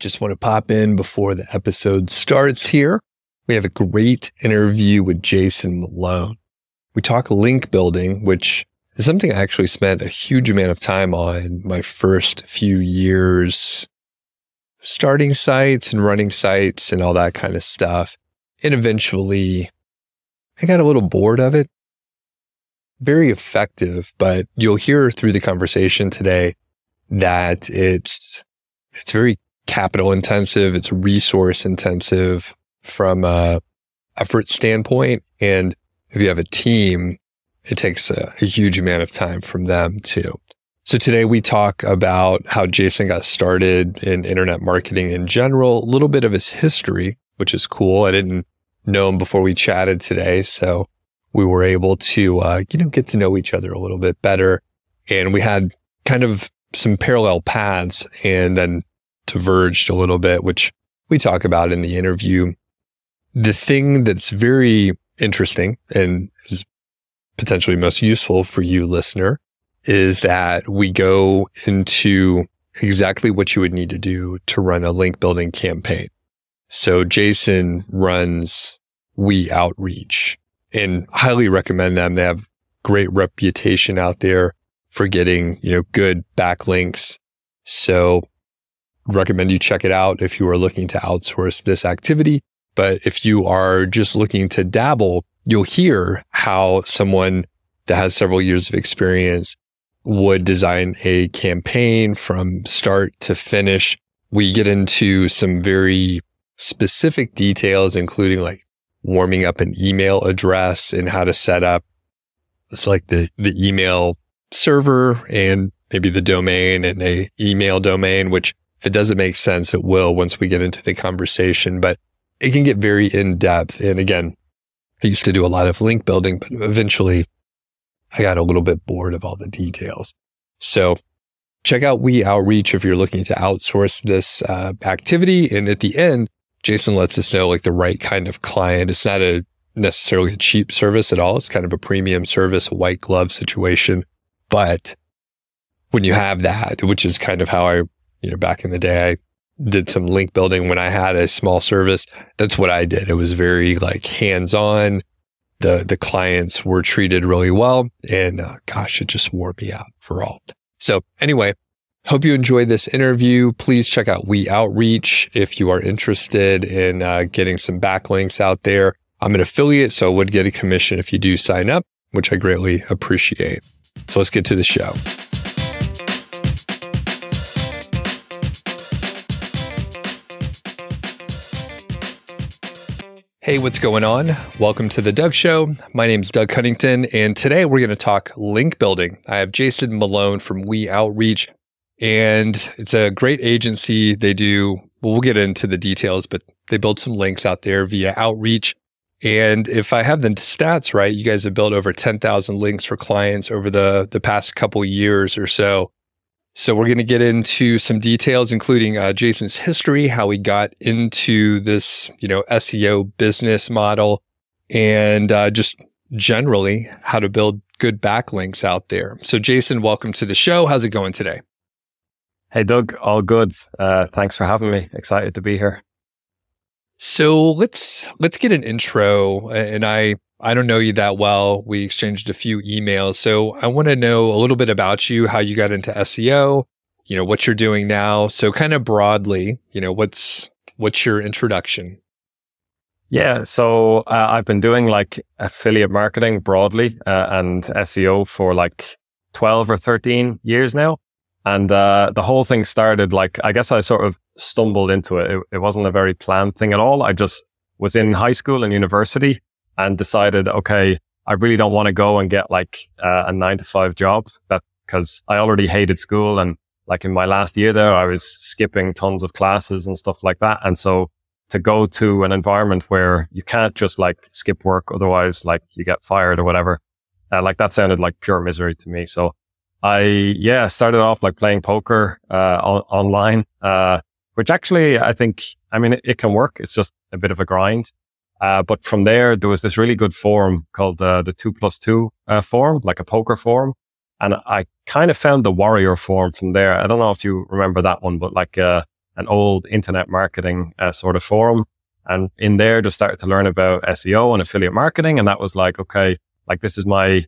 Just want to pop in before the episode starts here. We have a great interview with Jason Malone. We talk link building, which is something I actually spent a huge amount of time on my first few years starting sites and running sites and all that kind of stuff. And eventually I got a little bored of it. Very effective, but you'll hear through the conversation today that it's, it's very capital intensive. It's resource intensive from a effort standpoint. And if you have a team, it takes a, a huge amount of time from them too. So today we talk about how Jason got started in internet marketing in general, a little bit of his history, which is cool. I didn't know him before we chatted today. So we were able to, uh, you know, get to know each other a little bit better. And we had kind of some parallel paths and then diverged a little bit, which we talk about in the interview. The thing that's very interesting and is potentially most useful for you listener is that we go into exactly what you would need to do to run a link building campaign. So Jason runs We Outreach and highly recommend them. They have great reputation out there for getting, you know, good backlinks. So recommend you check it out if you are looking to outsource this activity. But if you are just looking to dabble, you'll hear how someone that has several years of experience would design a campaign from start to finish. We get into some very specific details, including like warming up an email address and how to set up it's like the, the email server and maybe the domain and a email domain, which if it doesn't make sense, it will once we get into the conversation, but it can get very in depth. And again, I used to do a lot of link building, but eventually I got a little bit bored of all the details. So check out We Outreach if you're looking to outsource this uh, activity. And at the end, Jason lets us know like the right kind of client. It's not a necessarily a cheap service at all. It's kind of a premium service, a white glove situation. But when you have that, which is kind of how I, you know, back in the day, I did some link building when I had a small service. That's what I did. It was very like hands on. The, the clients were treated really well. And uh, gosh, it just wore me out for all. So anyway, Hope you enjoyed this interview. Please check out We Outreach if you are interested in uh, getting some backlinks out there. I'm an affiliate, so I would get a commission if you do sign up, which I greatly appreciate. So let's get to the show. Hey, what's going on? Welcome to the Doug Show. My name is Doug Cunnington, and today we're going to talk link building. I have Jason Malone from We Outreach and it's a great agency. They do, well, we'll get into the details, but they build some links out there via outreach. And if I have the stats right, you guys have built over 10,000 links for clients over the, the past couple years or so. So we're going to get into some details, including uh, Jason's history, how he got into this, you know, SEO business model, and uh, just generally how to build good backlinks out there. So, Jason, welcome to the show. How's it going today? Hey, Doug, all good. Uh, thanks for having me. Excited to be here. So let's let's get an intro. And I I don't know you that well. We exchanged a few emails, so I want to know a little bit about you, how you got into SEO, you know, what you're doing now. So kind of broadly, you know, what's what's your introduction? Yeah, so uh, I've been doing like affiliate marketing broadly uh, and SEO for like 12 or 13 years now. And uh, the whole thing started like, I guess I sort of stumbled into it. it. It wasn't a very planned thing at all. I just was in high school and university and decided, okay, I really don't want to go and get like uh, a nine to five job that because I already hated school. And like in my last year there, I was skipping tons of classes and stuff like that. And so to go to an environment where you can't just like skip work, otherwise like you get fired or whatever, uh, like that sounded like pure misery to me. So I, yeah, started off like playing poker, uh, on, online, uh, which actually I think, I mean, it, it, can work. It's just a bit of a grind. Uh, but from there, there was this really good forum called, uh, the two plus two, uh, forum, like a poker forum. And I kind of found the warrior forum from there. I don't know if you remember that one, but like, uh, an old internet marketing uh, sort of forum. And in there, just started to learn about SEO and affiliate marketing. And that was like, okay, like this is my,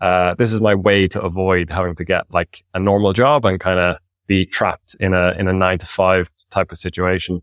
uh, this is my way to avoid having to get like a normal job and kind of be trapped in a, in a nine to five type of situation.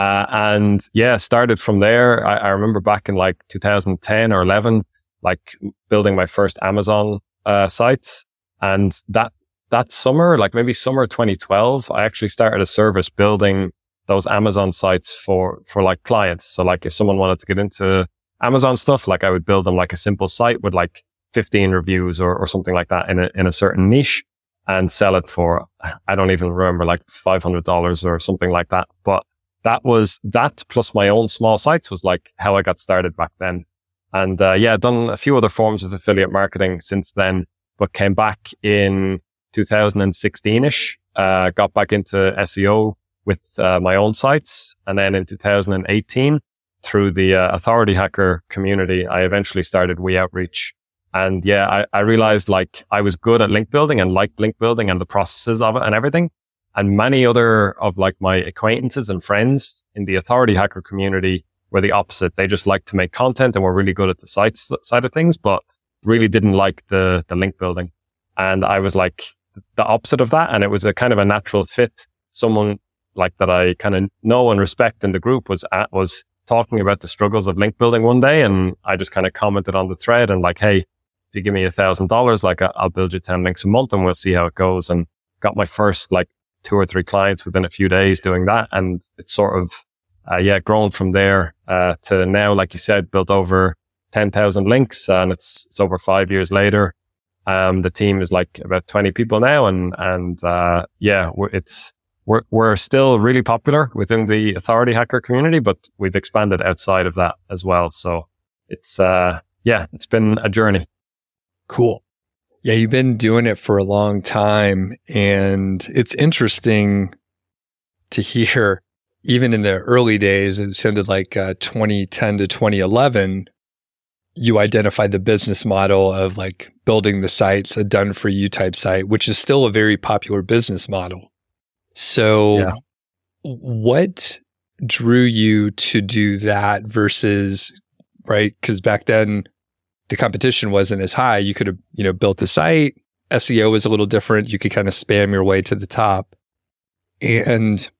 Uh, and yeah, started from there. I, I, remember back in like 2010 or 11, like building my first Amazon, uh, sites. And that, that summer, like maybe summer 2012, I actually started a service building those Amazon sites for, for like clients. So like if someone wanted to get into Amazon stuff, like I would build them like a simple site with like 15 reviews or, or something like that in a, in a certain niche and sell it for, I don't even remember like $500 or something like that. But that was that plus my own small sites was like how I got started back then. And, uh, yeah, done a few other forms of affiliate marketing since then, but came back in 2016 ish, uh, got back into SEO with uh, my own sites. And then in 2018, through the uh, authority hacker community, I eventually started We Outreach. And yeah, I, I realized like I was good at link building and liked link building and the processes of it and everything. And many other of like my acquaintances and friends in the authority hacker community were the opposite. They just like to make content and were really good at the sites side of things, but really didn't like the, the link building. And I was like the opposite of that. And it was a kind of a natural fit. Someone like that I kind of know and respect in the group was at, was talking about the struggles of link building one day. And I just kind of commented on the thread and like, Hey, if you give me a thousand dollars, like I'll build you 10 links a month and we'll see how it goes. And got my first like two or three clients within a few days doing that. And it's sort of, uh, yeah, grown from there, uh, to now, like you said, built over 10,000 links and it's, it's over five years later. Um, the team is like about 20 people now and, and, uh, yeah, it's, we're, we're still really popular within the authority hacker community, but we've expanded outside of that as well. So it's, uh, yeah, it's been a journey. Cool. Yeah, you've been doing it for a long time. And it's interesting to hear, even in the early days, it sounded like uh, 2010 to 2011, you identified the business model of like building the sites, a done for you type site, which is still a very popular business model. So, yeah. what drew you to do that versus, right? Because back then the competition wasn't as high. You could have, you know, built a site. SEO was a little different. You could kind of spam your way to the top. And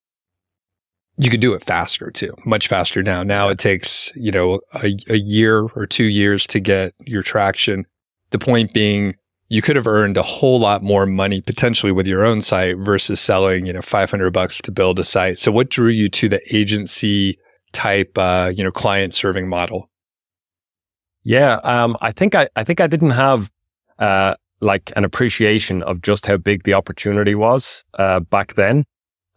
you could do it faster too, much faster now. Now it takes, you know, a, a year or two years to get your traction. The point being, you could have earned a whole lot more money potentially with your own site versus selling, you know, 500 bucks to build a site. So what drew you to the agency type, uh, you know, client serving model? Yeah. Um, I think I, I think I didn't have, uh, like an appreciation of just how big the opportunity was, uh, back then.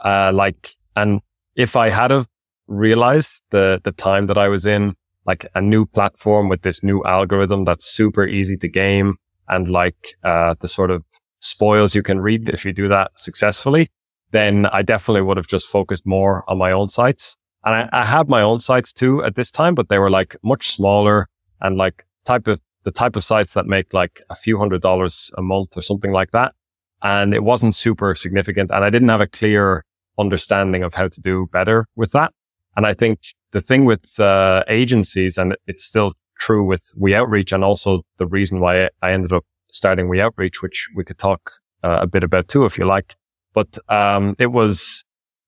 Uh, like, and if I had have realized the, the time that I was in, like a new platform with this new algorithm that's super easy to game, and like uh, the sort of spoils you can reap if you do that successfully, then I definitely would have just focused more on my own sites. And I, I had my own sites too at this time, but they were like much smaller and like type of the type of sites that make like a few hundred dollars a month or something like that. And it wasn't super significant. And I didn't have a clear understanding of how to do better with that. And I think the thing with uh, agencies, and it's still true with We Outreach and also the reason why I ended up starting We Outreach, which we could talk uh, a bit about too, if you like. But, um, it was,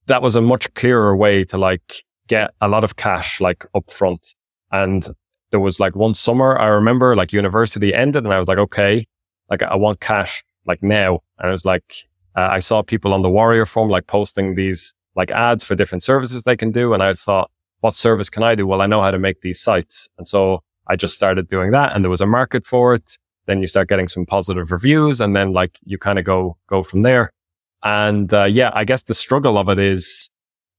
that was a much clearer way to like get a lot of cash like upfront. And there was like one summer I remember like university ended and I was like, okay, like I want cash like now. And it was like, uh, I saw people on the Warrior Forum like posting these like ads for different services they can do. And I thought, what service can I do? Well, I know how to make these sites. And so I just started doing that and there was a market for it. Then you start getting some positive reviews and then like you kind of go, go from there. And, uh, yeah, I guess the struggle of it is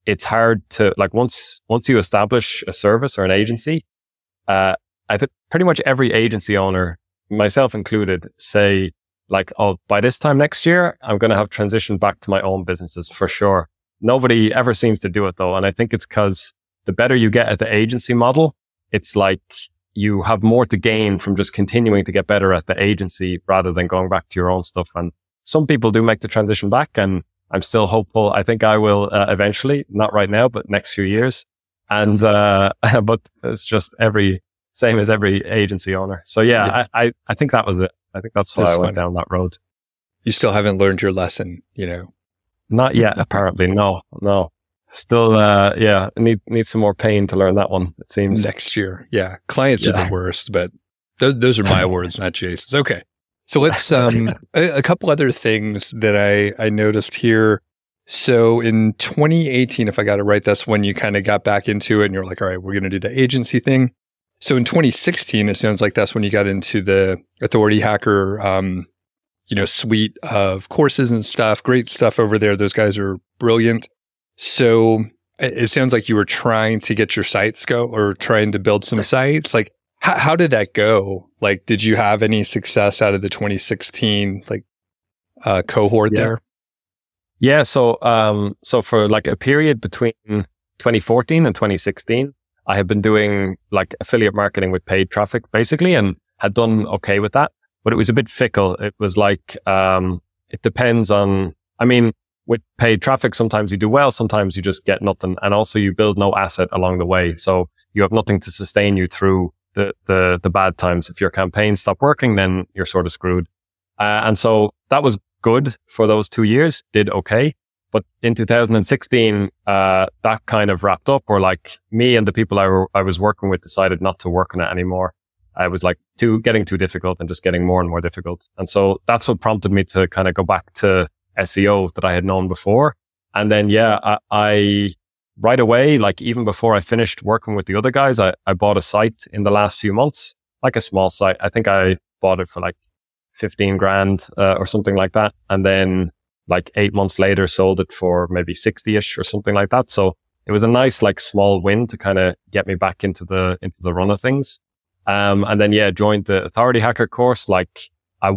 it's hard to like once, once you establish a service or an agency, uh, I think pretty much every agency owner, myself included, say like, oh, by this time next year, I'm going to have transitioned back to my own businesses for sure. Nobody ever seems to do it though. And I think it's because the better you get at the agency model, it's like you have more to gain from just continuing to get better at the agency rather than going back to your own stuff. And some people do make the transition back and I'm still hopeful. I think I will uh, eventually, not right now, but next few years. And, uh, but it's just every, same as every agency owner. So yeah, yeah. I, I, I, think that was it. I think that's why that's I went funny. down that road. You still haven't learned your lesson, you know? Not yet, apparently. No, no. Still, uh, yeah, need, need some more pain to learn that one, it seems. Next year. Yeah. Clients yeah. are the worst, but th- those are my words, not Jason's. Okay. So let's, um, a, a couple other things that I, I noticed here. So in 2018, if I got it right, that's when you kind of got back into it and you're like, all right, we're going to do the agency thing. So in 2016, it sounds like that's when you got into the authority hacker, um, you know, suite of courses and stuff. Great stuff over there. Those guys are brilliant. So it sounds like you were trying to get your sites go or trying to build some sites. Like, how, how did that go? Like, did you have any success out of the 2016 like uh, cohort yeah. there? Yeah. So, um, so for like a period between 2014 and 2016, I had been doing like affiliate marketing with paid traffic basically and had done okay with that, but it was a bit fickle. It was like, um, it depends on, I mean, with paid traffic, sometimes you do well, sometimes you just get nothing. And also you build no asset along the way. So you have nothing to sustain you through the, the, the bad times. If your campaigns stop working, then you're sort of screwed. Uh, and so that was good for those two years, did okay. But in 2016, uh, that kind of wrapped up, or like me and the people I, I was working with decided not to work on it anymore. I was like too getting too difficult and just getting more and more difficult. And so that's what prompted me to kind of go back to SEO that I had known before. And then, yeah, I, I right away, like even before I finished working with the other guys, I, I bought a site in the last few months, like a small site. I think I bought it for like 15 grand uh, or something like that. And then like eight months later sold it for maybe 60 ish or something like that. So it was a nice, like small win to kind of get me back into the, into the run of things. Um, and then, yeah, joined the authority hacker course. Like I,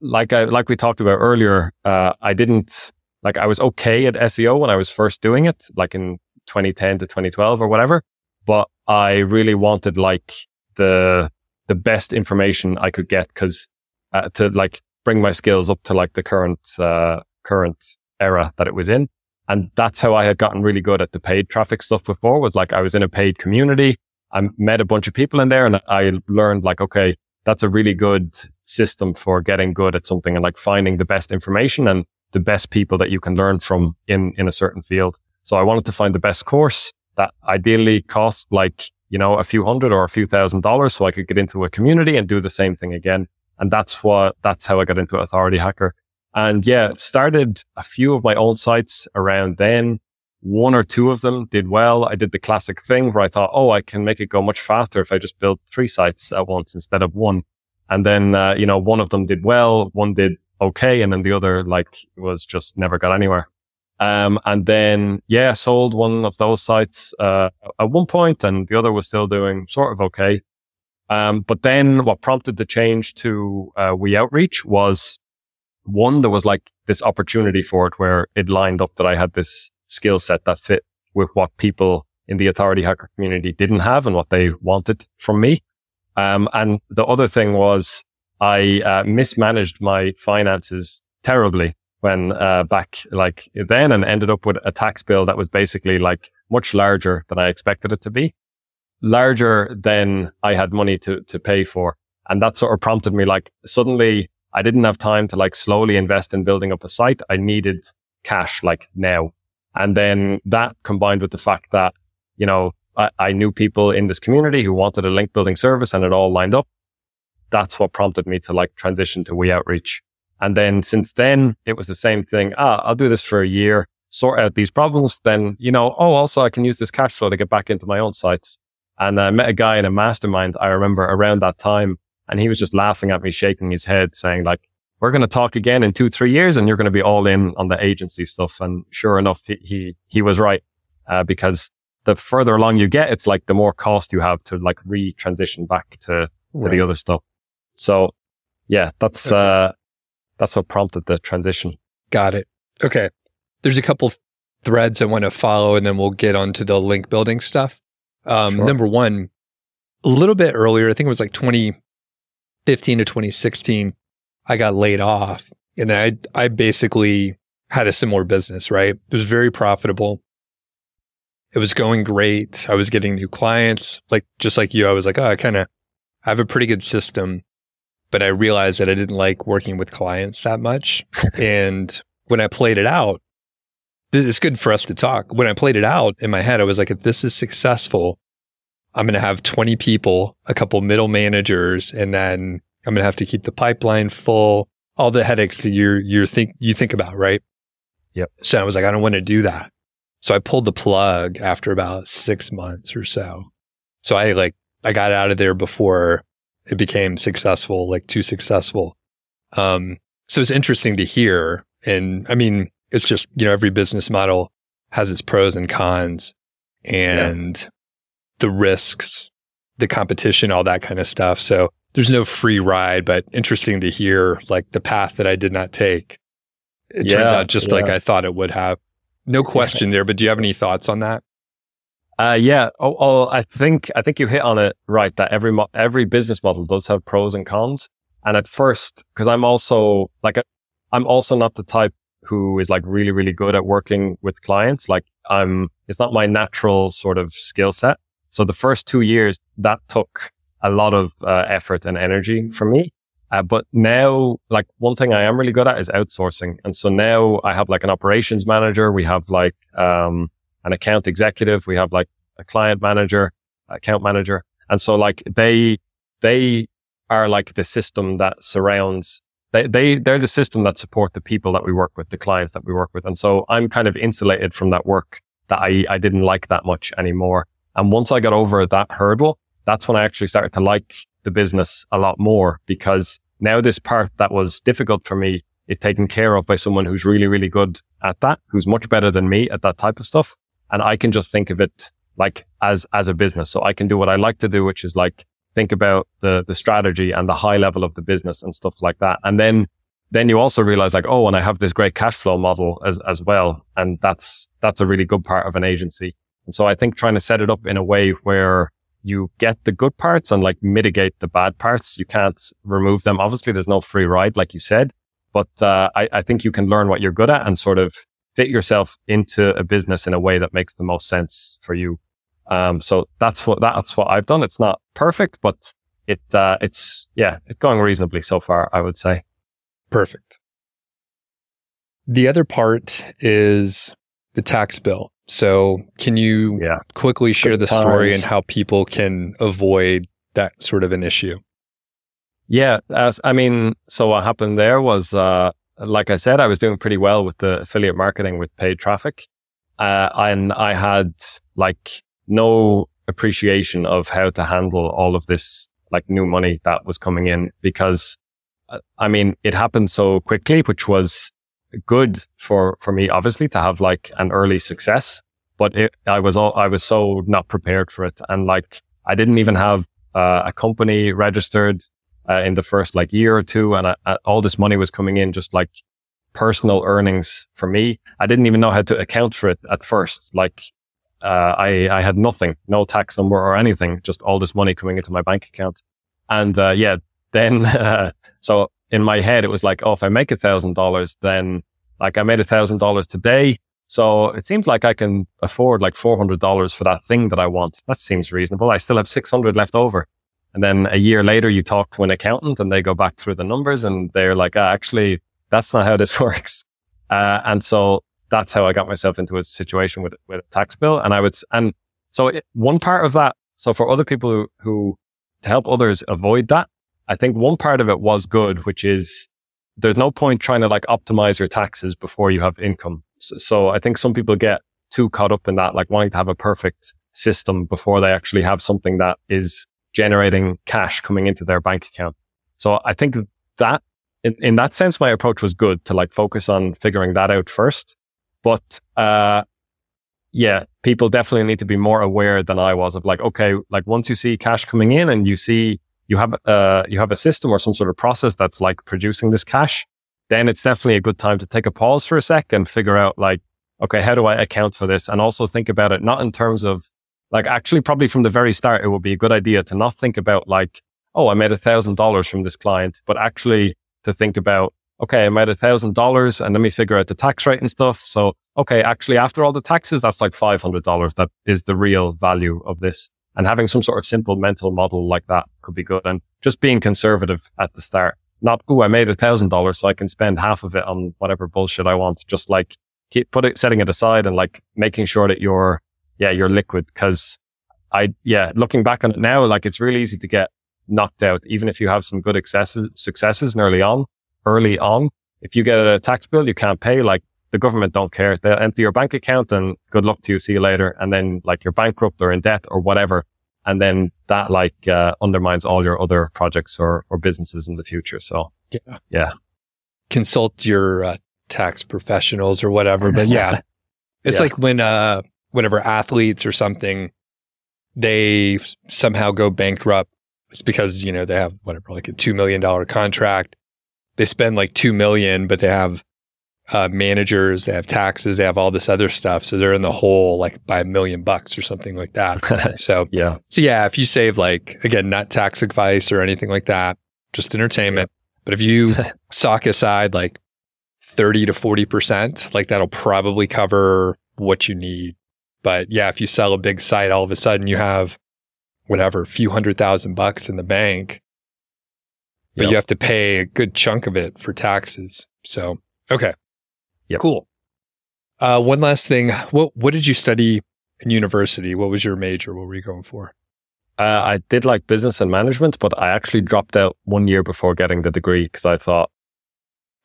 like I, like we talked about earlier, uh, I didn't, like I was okay at SEO when I was first doing it, like in 2010 to 2012 or whatever. But I really wanted like the, the best information I could get because, uh, to like bring my skills up to like the current, uh, current era that it was in. And that's how I had gotten really good at the paid traffic stuff before was like I was in a paid community. I met a bunch of people in there and I learned like, okay, that's a really good system for getting good at something and like finding the best information and the best people that you can learn from in, in a certain field. So I wanted to find the best course that ideally cost like, you know, a few hundred or a few thousand dollars so I could get into a community and do the same thing again. And that's what, that's how I got into Authority Hacker. And yeah, started a few of my own sites around then. One or two of them did well. I did the classic thing where I thought, oh, I can make it go much faster if I just build three sites at once instead of one. And then, uh, you know, one of them did well, one did okay, and then the other, like, was just never got anywhere. Um, and then, yeah, sold one of those sites uh, at one point, and the other was still doing sort of okay. Um, but then what prompted the change to uh, We Outreach was one, there was like this opportunity for it where it lined up that I had this skill set that fit with what people in the authority hacker community didn't have and what they wanted from me. Um, and the other thing was I uh, mismanaged my finances terribly when uh, back like then and ended up with a tax bill that was basically like much larger than I expected it to be, larger than I had money to to pay for. And that sort of prompted me like suddenly I didn't have time to like slowly invest in building up a site. I needed cash like now. And then that combined with the fact that, you know, I, I knew people in this community who wanted a link building service and it all lined up. That's what prompted me to like transition to We Outreach. And then since then, it was the same thing. Ah, I'll do this for a year, sort out these problems. Then, you know, oh, also I can use this cash flow to get back into my own sites. And I met a guy in a mastermind, I remember around that time, and he was just laughing at me, shaking his head, saying like, we're going to talk again in two, three years and you're going to be all in on the agency stuff. And sure enough, he, he, he was right. Uh, because the further along you get, it's like the more cost you have to like re-transition back to, to right. the other stuff. So yeah, that's, okay. uh, that's what prompted the transition. Got it. Okay. There's a couple threads I want to follow and then we'll get onto the link building stuff. Um, sure. number one, a little bit earlier, I think it was like 2015 to 2016. I got laid off and I, I basically had a similar business, right? It was very profitable. It was going great. I was getting new clients. Like, just like you, I was like, oh, I kind of I have a pretty good system. But I realized that I didn't like working with clients that much. and when I played it out, it's good for us to talk. When I played it out in my head, I was like, if this is successful, I'm going to have 20 people, a couple middle managers, and then I'm going to have to keep the pipeline full, all the headaches that you're, you're think, you think about, right? Yep. So I was like, I don't want to do that. So I pulled the plug after about six months or so. So I like, I got out of there before it became successful, like too successful. Um, so it's interesting to hear. And I mean, it's just, you know, every business model has its pros and cons and yeah. the risks, the competition, all that kind of stuff. So there's no free ride, but interesting to hear like the path that I did not take. It yeah, turns out just yeah. like I thought it would have. No question there, but do you have any thoughts on that? Uh, yeah. Oh, oh, I think I think you hit on it right. That every mo- every business model does have pros and cons. And at first, because I'm also like I'm also not the type who is like really, really good at working with clients. Like I'm, it's not my natural sort of skill set. So the first two years that took a lot of uh, effort and energy for me. Uh, but now, like one thing I am really good at is outsourcing. And so now I have like an operations manager. We have like, um, an account executive. We have like a client manager, account manager. And so like they, they are like the system that surrounds they, they, they're the system that support the people that we work with, the clients that we work with. And so I'm kind of insulated from that work that I, I didn't like that much anymore. And once I got over that hurdle, that's when I actually started to like the business a lot more because now this part that was difficult for me is taken care of by someone who's really, really good at that, who's much better than me at that type of stuff. And I can just think of it like as, as a business. So I can do what I like to do, which is like think about the the strategy and the high level of the business and stuff like that. And then then you also realize like, oh, and I have this great cash flow model as as well. And that's that's a really good part of an agency. And so I think trying to set it up in a way where you get the good parts and like mitigate the bad parts. You can't remove them. Obviously, there's no free ride, like you said, but uh, I, I think you can learn what you're good at and sort of fit yourself into a business in a way that makes the most sense for you. Um, so that's what that's what I've done. It's not perfect, but it uh, it's yeah, it's going reasonably so far. I would say. Perfect. The other part is the tax bill. So can you yeah. quickly share the story and how people can avoid that sort of an issue? Yeah, as I mean, so what happened there was, uh, like I said, I was doing pretty well with the affiliate marketing with paid traffic, uh, and I had like no appreciation of how to handle all of this like new money that was coming in because uh, I mean, it happened so quickly, which was good for, for me, obviously to have like an early success, but it, I was all, I was so not prepared for it. And like, I didn't even have uh, a company registered uh, in the first like year or two. And I, I, all this money was coming in just like personal earnings for me. I didn't even know how to account for it at first. Like uh, I, I had nothing, no tax number or anything, just all this money coming into my bank account. And, uh, yeah, then, uh, so in my head, it was like, oh, if I make a thousand dollars, then like I made a thousand dollars today. So it seems like I can afford like $400 for that thing that I want. That seems reasonable. I still have 600 left over. And then a year later, you talk to an accountant and they go back through the numbers and they're like, ah, actually, that's not how this works. Uh, and so that's how I got myself into a situation with, with a tax bill. And I would, and so it, one part of that, so for other people who, who, to help others avoid that, I think one part of it was good, which is there's no point trying to like optimize your taxes before you have income. So, so I think some people get too caught up in that, like wanting to have a perfect system before they actually have something that is generating cash coming into their bank account. So I think that in, in that sense, my approach was good to like focus on figuring that out first. But uh, yeah, people definitely need to be more aware than I was of like, okay, like once you see cash coming in and you see you have uh you have a system or some sort of process that's like producing this cash, then it's definitely a good time to take a pause for a sec and figure out like, okay, how do I account for this? And also think about it not in terms of like actually probably from the very start, it would be a good idea to not think about like, oh, I made a thousand dollars from this client, but actually to think about okay, I made a thousand dollars and let me figure out the tax rate and stuff. So, okay, actually after all the taxes, that's like $500. That is the real value of this. And having some sort of simple mental model like that could be good. And just being conservative at the start, not, oh, I made a thousand dollars so I can spend half of it on whatever bullshit I want. Just like keep put it, setting it aside and like making sure that you're, yeah, you're liquid. Cause I, yeah, looking back on it now, like it's really easy to get knocked out, even if you have some good successes, successes early on, early on. If you get a tax bill you can't pay, like the government don't care. They'll empty your bank account and good luck to you. See you later. And then like you're bankrupt or in debt or whatever. And then that like, uh, undermines all your other projects or, or businesses in the future. So yeah, yeah. Consult your uh, tax professionals or whatever. But yeah, it's yeah. like when, uh, whenever athletes or something, they somehow go bankrupt. It's because, you know, they have whatever, like a $2 million contract. They spend like 2 million, but they have uh, managers, they have taxes, they have all this other stuff. So they're in the hole like by a million bucks or something like that. so, yeah. So, yeah, if you save like, again, not tax advice or anything like that, just entertainment. Yeah. But if you sock aside like 30 to 40%, like that'll probably cover what you need. But yeah, if you sell a big site, all of a sudden you have whatever, a few hundred thousand bucks in the bank, but yep. you have to pay a good chunk of it for taxes. So, okay. Yep. Cool. Uh, one last thing. What what did you study in university? What was your major? What were you going for? Uh, I did like business and management, but I actually dropped out one year before getting the degree because I thought,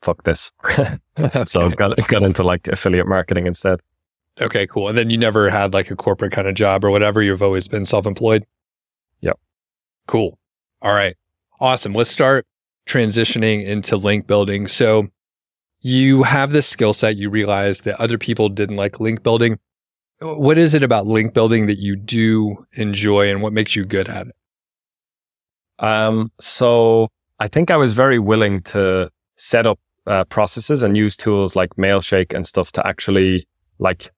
"Fuck this." okay. So I got got into like affiliate marketing instead. Okay, cool. And then you never had like a corporate kind of job or whatever. You've always been self employed. Yep. Cool. All right. Awesome. Let's start transitioning into link building. So you have this skill set, you realize that other people didn't like link building. What is it about link building that you do enjoy and what makes you good at it? Um, so I think I was very willing to set up uh, processes and use tools like Mailshake and stuff to actually like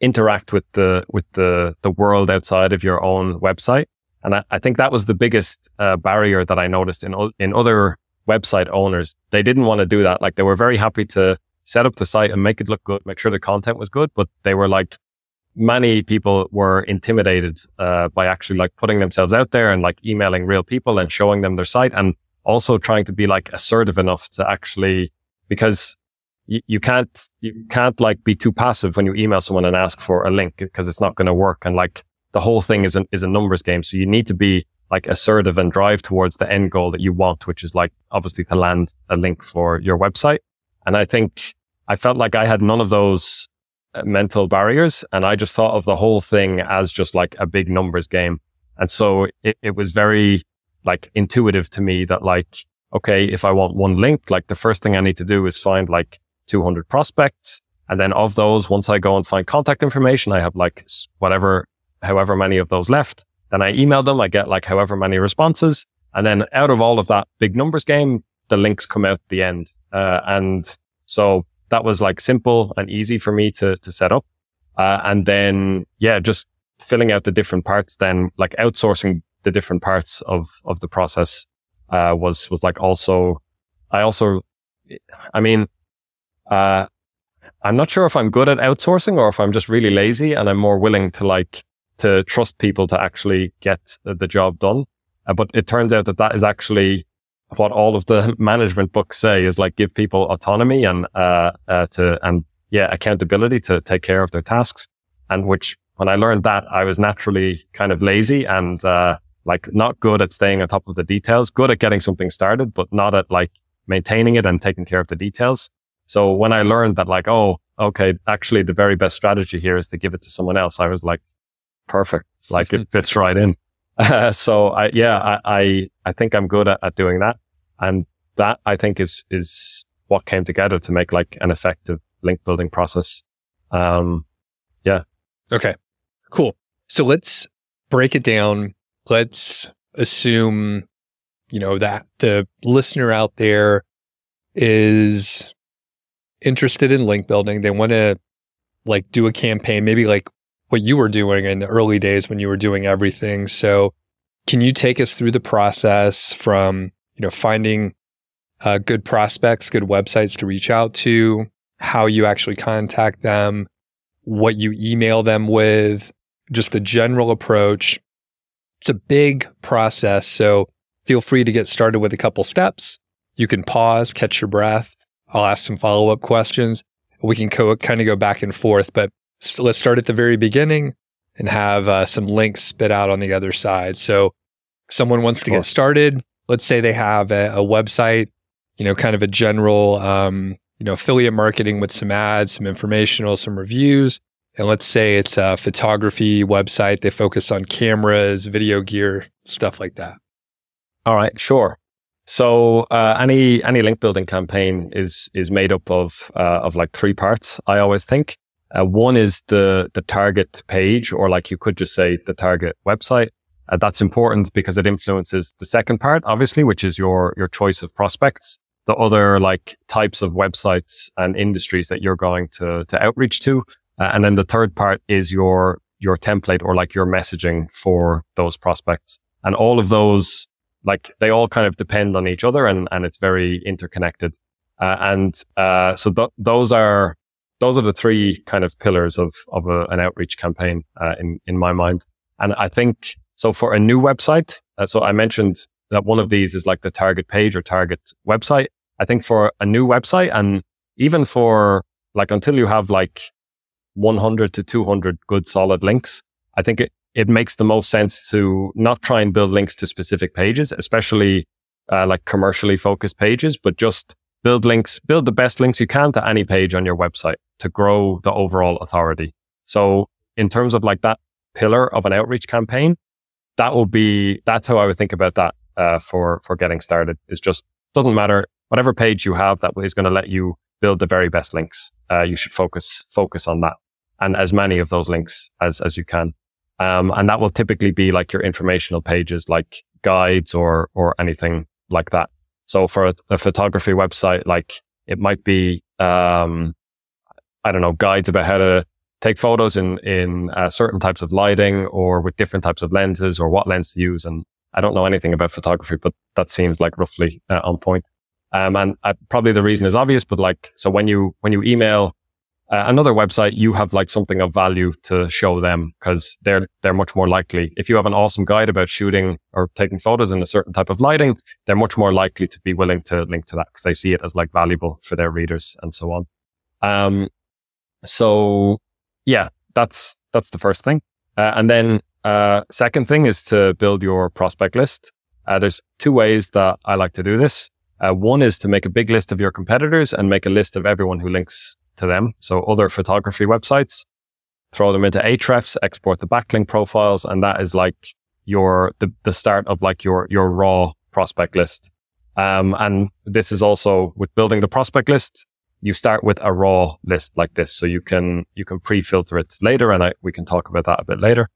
interact with the with the the world outside of your own website. And I, I think that was the biggest uh, barrier that I noticed in in other website owners, they didn't want to do that. Like they were very happy to set up the site and make it look good, make sure the content was good, but they were like, many people were intimidated uh, by actually like putting themselves out there and like emailing real people and showing them their site and also trying to be like assertive enough to actually because you, you can't you can't like be too passive when you email someone and ask for a link because it's not going to work and like the whole thing is an, is a numbers game so you need to be like assertive and drive towards the end goal that you want, which is like obviously to land a link for your website. And I think I felt like I had none of those uh, mental barriers and I just thought of the whole thing as just like a big numbers game. And so it, it was very like intuitive to me that like, okay, if I want one link, like the first thing I need to do is find like 200 prospects. And then of those, once I go and find contact information, I have like whatever, however many of those left. Then I email them. I get like however many responses. And then out of all of that big numbers game, the links come out at the end. Uh, and so that was like simple and easy for me to, to set up. Uh, and then, yeah, just filling out the different parts, then like outsourcing the different parts of, of the process, uh, was, was like also, I also, I mean, uh, I'm not sure if I'm good at outsourcing or if I'm just really lazy and I'm more willing to like to trust people to actually get the job done. Uh, but it turns out that that is actually what all of the management books say is like give people autonomy and, uh, uh, to, and yeah, accountability to take care of their tasks. And which when I learned that, I was naturally kind of lazy and, uh, like not good at staying on top of the details, good at getting something started, but not at like maintaining it and taking care of the details. So when I learned that like, oh, okay, actually the very best strategy here is to give it to someone else, I was like, perfect. Like it fits right in. Uh, so I, yeah, I, I, I, think I'm good at, at doing that. And that I think is, is what came together to make like an effective link building process. Um, yeah. Okay. Cool. So let's break it down. Let's assume, you know, that the listener out there is interested in link building. They want to like do a campaign, maybe like what you were doing in the early days when you were doing everything. So can you take us through the process from, you know, finding uh, good prospects, good websites to reach out to, how you actually contact them, what you email them with, just a general approach. It's a big process. So feel free to get started with a couple steps. You can pause, catch your breath. I'll ask some follow up questions. We can co- kind of go back and forth, but st- let's start at the very beginning and have uh, some links spit out on the other side. So someone wants to get started. Let's say they have a, a website, you know, kind of a general, um, you know, affiliate marketing with some ads, some informational, some reviews. And let's say it's a photography website. They focus on cameras, video gear, stuff like that. All right, sure. So uh, any any link building campaign is is made up of uh, of like three parts. I always think uh, one is the the target page, or like you could just say the target website. Uh, that's important because it influences the second part, obviously, which is your your choice of prospects, the other like types of websites and industries that you're going to to outreach to, uh, and then the third part is your your template or like your messaging for those prospects. And all of those like they all kind of depend on each other and, and it's very interconnected. Uh, and uh, so th- those are those are the three kind of pillars of of a, an outreach campaign uh, in in my mind. And I think so for a new website. Uh, so I mentioned that one of these is like the target page or target website. I think for a new website and even for like until you have like 100 to 200 good solid links, I think it, it makes the most sense to not try and build links to specific pages, especially uh, like commercially focused pages, but just build links, build the best links you can to any page on your website to grow the overall authority. So in terms of like that pillar of an outreach campaign, that will be, that's how I would think about that, uh, for, for getting started is just doesn't matter whatever page you have that is going to let you build the very best links. Uh, you should focus, focus on that and as many of those links as, as you can. Um, and that will typically be like your informational pages, like guides or, or anything like that. So for a, a photography website, like it might be, um, I don't know, guides about how to take photos in, in uh, certain types of lighting or with different types of lenses or what lens to use. And I don't know anything about photography, but that seems like roughly uh, on point. Um, and uh, probably the reason is obvious, but like, so when you, when you email uh, another website, you have like something of value to show them because they're they're much more likely. If you have an awesome guide about shooting or taking photos in a certain type of lighting, they're much more likely to be willing to link to that because they see it as like valuable for their readers and so on. Um, so yeah, that's that's the first thing, uh, and then uh, second thing is to build your prospect list. Uh, there's two ways that I like to do this. Uh, one is to make a big list of your competitors and make a list of everyone who links to them. So other photography websites, throw them into Ahrefs, export the backlink profiles, and that is like your the, the start of like your your raw prospect list. Um, and this is also with building the prospect list. You start with a raw list like this, so you can you can pre-filter it later, and I, we can talk about that a bit later.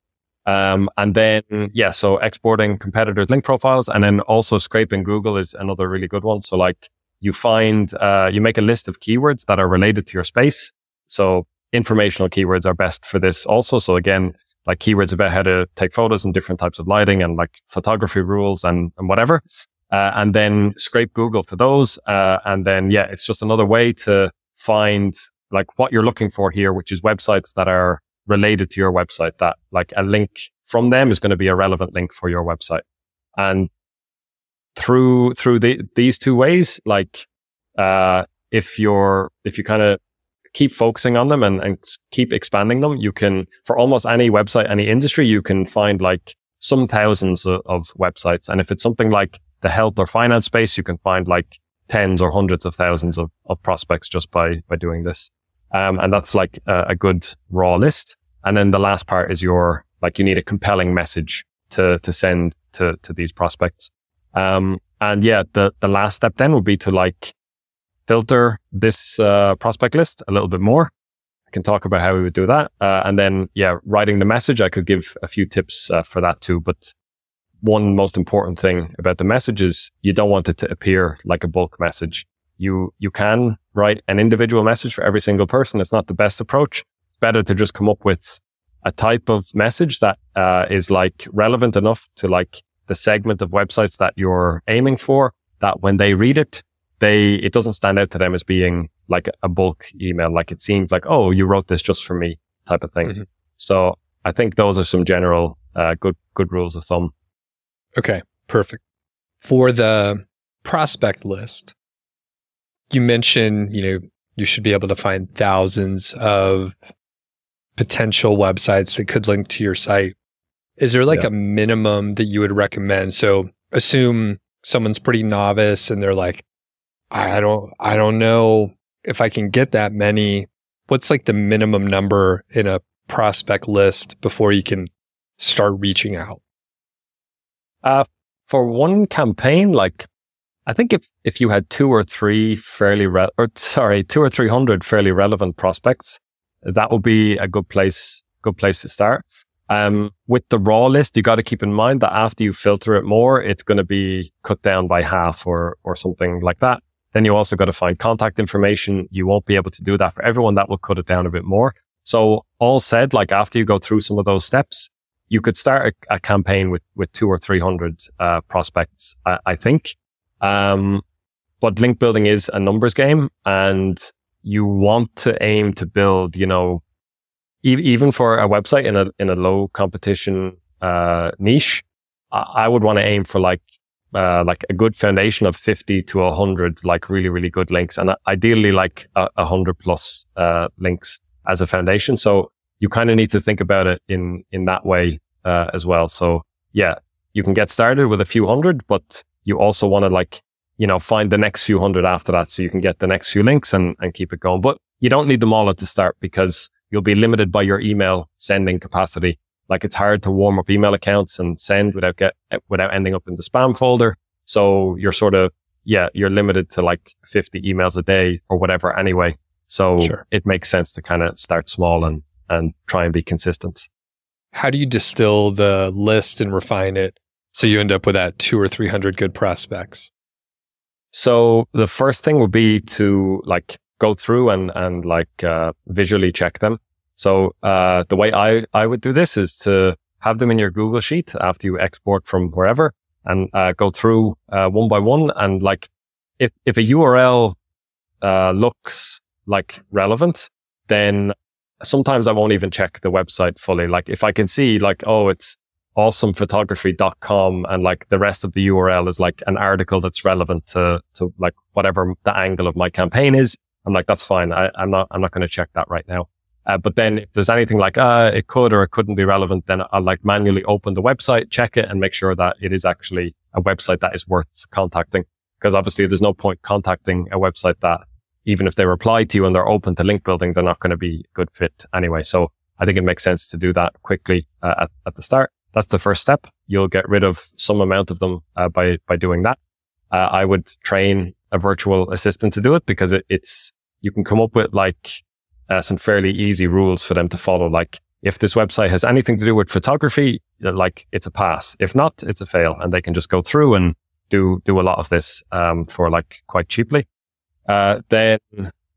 Um, and then yeah, so exporting competitors' link profiles, and then also scraping Google is another really good one. So like you find, uh, you make a list of keywords that are related to your space. So informational keywords are best for this also. So again, like keywords about how to take photos and different types of lighting and like photography rules and, and whatever. Uh, and then scrape Google for those. Uh, and then, yeah, it's just another way to find like what you're looking for here, which is websites that are related to your website that like a link from them is going to be a relevant link for your website. And through through the, these two ways, like uh, if you're if you kind of keep focusing on them and, and keep expanding them, you can for almost any website, any industry, you can find like some thousands of, of websites. And if it's something like the health or finance space, you can find like tens or hundreds of thousands of, of prospects just by by doing this. Um, and that's like a, a good raw list. And then the last part is your like you need a compelling message to to send to to these prospects. Um, and yeah, the, the last step then would be to like filter this uh, prospect list a little bit more. I can talk about how we would do that. Uh, and then, yeah, writing the message, I could give a few tips uh, for that too. But one most important thing about the message is you don't want it to appear like a bulk message. You, you can write an individual message for every single person. It's not the best approach. Better to just come up with a type of message that uh, is like relevant enough to like the segment of websites that you're aiming for, that when they read it, they, it doesn't stand out to them as being like a bulk email. Like it seems like, oh, you wrote this just for me type of thing. Mm-hmm. So I think those are some general, uh, good, good rules of thumb. Okay. Perfect. For the prospect list, you mentioned, you know, you should be able to find thousands of potential websites that could link to your site. Is there like yeah. a minimum that you would recommend? So assume someone's pretty novice and they're like, I don't, I don't know if I can get that many. What's like the minimum number in a prospect list before you can start reaching out? Uh, for one campaign, like I think if, if you had two or three fairly, re- or sorry, two or 300 fairly relevant prospects, that would be a good place, good place to start. Um, with the raw list, you got to keep in mind that after you filter it more, it's going to be cut down by half or, or something like that. Then you also got to find contact information. You won't be able to do that for everyone. That will cut it down a bit more. So all said, like after you go through some of those steps, you could start a, a campaign with, with two or 300, uh, prospects, I, I think. Um, but link building is a numbers game and you want to aim to build, you know, even for a website in a in a low competition uh, niche, I, I would want to aim for like uh, like a good foundation of 50 to 100 like really really good links and ideally like a, 100 plus uh, links as a foundation so you kind of need to think about it in in that way uh, as well so yeah you can get started with a few hundred but you also want to like you know find the next few hundred after that so you can get the next few links and and keep it going but you don't need them all at the start because you'll be limited by your email sending capacity. Like it's hard to warm up email accounts and send without get, without ending up in the spam folder. So you're sort of, yeah, you're limited to like 50 emails a day or whatever anyway. So sure. it makes sense to kind of start small and, and try and be consistent. How do you distill the list and refine it so you end up with that two or 300 good prospects? So the first thing would be to like go through and, and like, uh, visually check them. So, uh, the way I, I would do this is to have them in your Google sheet after you export from wherever and, uh, go through, uh, one by one. And like, if, if a URL, uh, looks like relevant, then sometimes I won't even check the website fully. Like if I can see like, oh, it's awesomephotography.com and like the rest of the URL is like an article that's relevant to, to like whatever the angle of my campaign is. I'm like, that's fine. I, am not, I'm not going to check that right now. Uh, but then if there's anything like, uh, it could or it couldn't be relevant, then I'll like manually open the website, check it and make sure that it is actually a website that is worth contacting. Because obviously there's no point contacting a website that even if they reply to you and they're open to link building, they're not going to be a good fit anyway. So I think it makes sense to do that quickly uh, at, at the start. That's the first step. You'll get rid of some amount of them uh, by, by doing that. Uh, I would train a virtual assistant to do it because it, it's you can come up with like uh, some fairly easy rules for them to follow. Like if this website has anything to do with photography, like it's a pass. If not, it's a fail, and they can just go through and do do a lot of this um, for like quite cheaply. Uh, then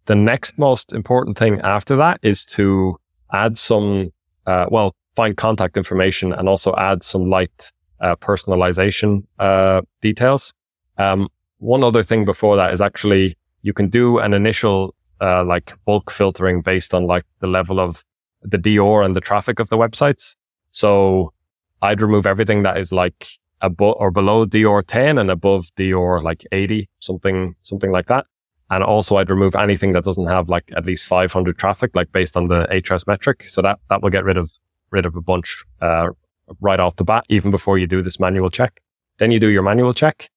the next most important thing after that is to add some, uh, well, find contact information and also add some light uh, personalization uh, details. Um, one other thing before that is actually you can do an initial uh, like bulk filtering based on like the level of the DR and the traffic of the websites. So I'd remove everything that is like above or below DR 10 and above DR like 80, something, something like that. And also I'd remove anything that doesn't have like at least 500 traffic, like based on the Ahrefs metric. So that, that will get rid of, rid of a bunch, uh, right off the bat, even before you do this manual check. Then you do your manual check.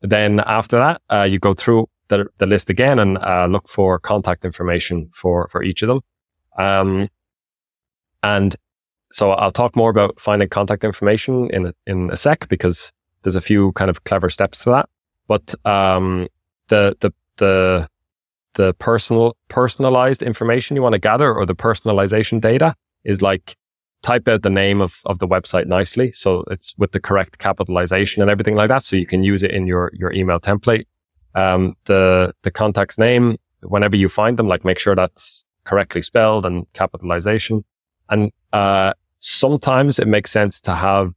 Then after that, uh, you go through the, the list again and uh, look for contact information for, for each of them. Um, and so I'll talk more about finding contact information in in a sec because there's a few kind of clever steps to that. But um, the the the the personal personalized information you want to gather or the personalization data is like type out the name of, of the website nicely. So it's with the correct capitalization and everything like that. So you can use it in your, your email template um, the the contact's name whenever you find them, like make sure that's correctly spelled and capitalization. And uh, sometimes it makes sense to have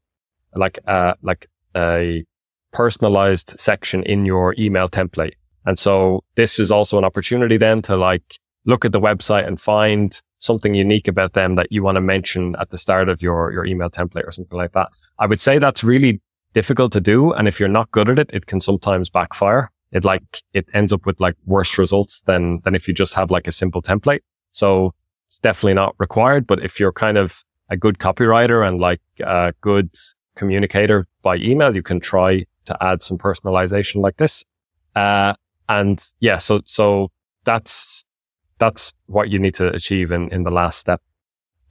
like uh, like a personalized section in your email template. And so this is also an opportunity then to like look at the website and find something unique about them that you want to mention at the start of your, your email template or something like that. I would say that's really difficult to do. And if you're not good at it, it can sometimes backfire. It like, it ends up with like worse results than, than if you just have like a simple template. So it's definitely not required. But if you're kind of a good copywriter and like a good communicator by email, you can try to add some personalization like this. Uh, and yeah, so, so that's, that's what you need to achieve in, in the last step.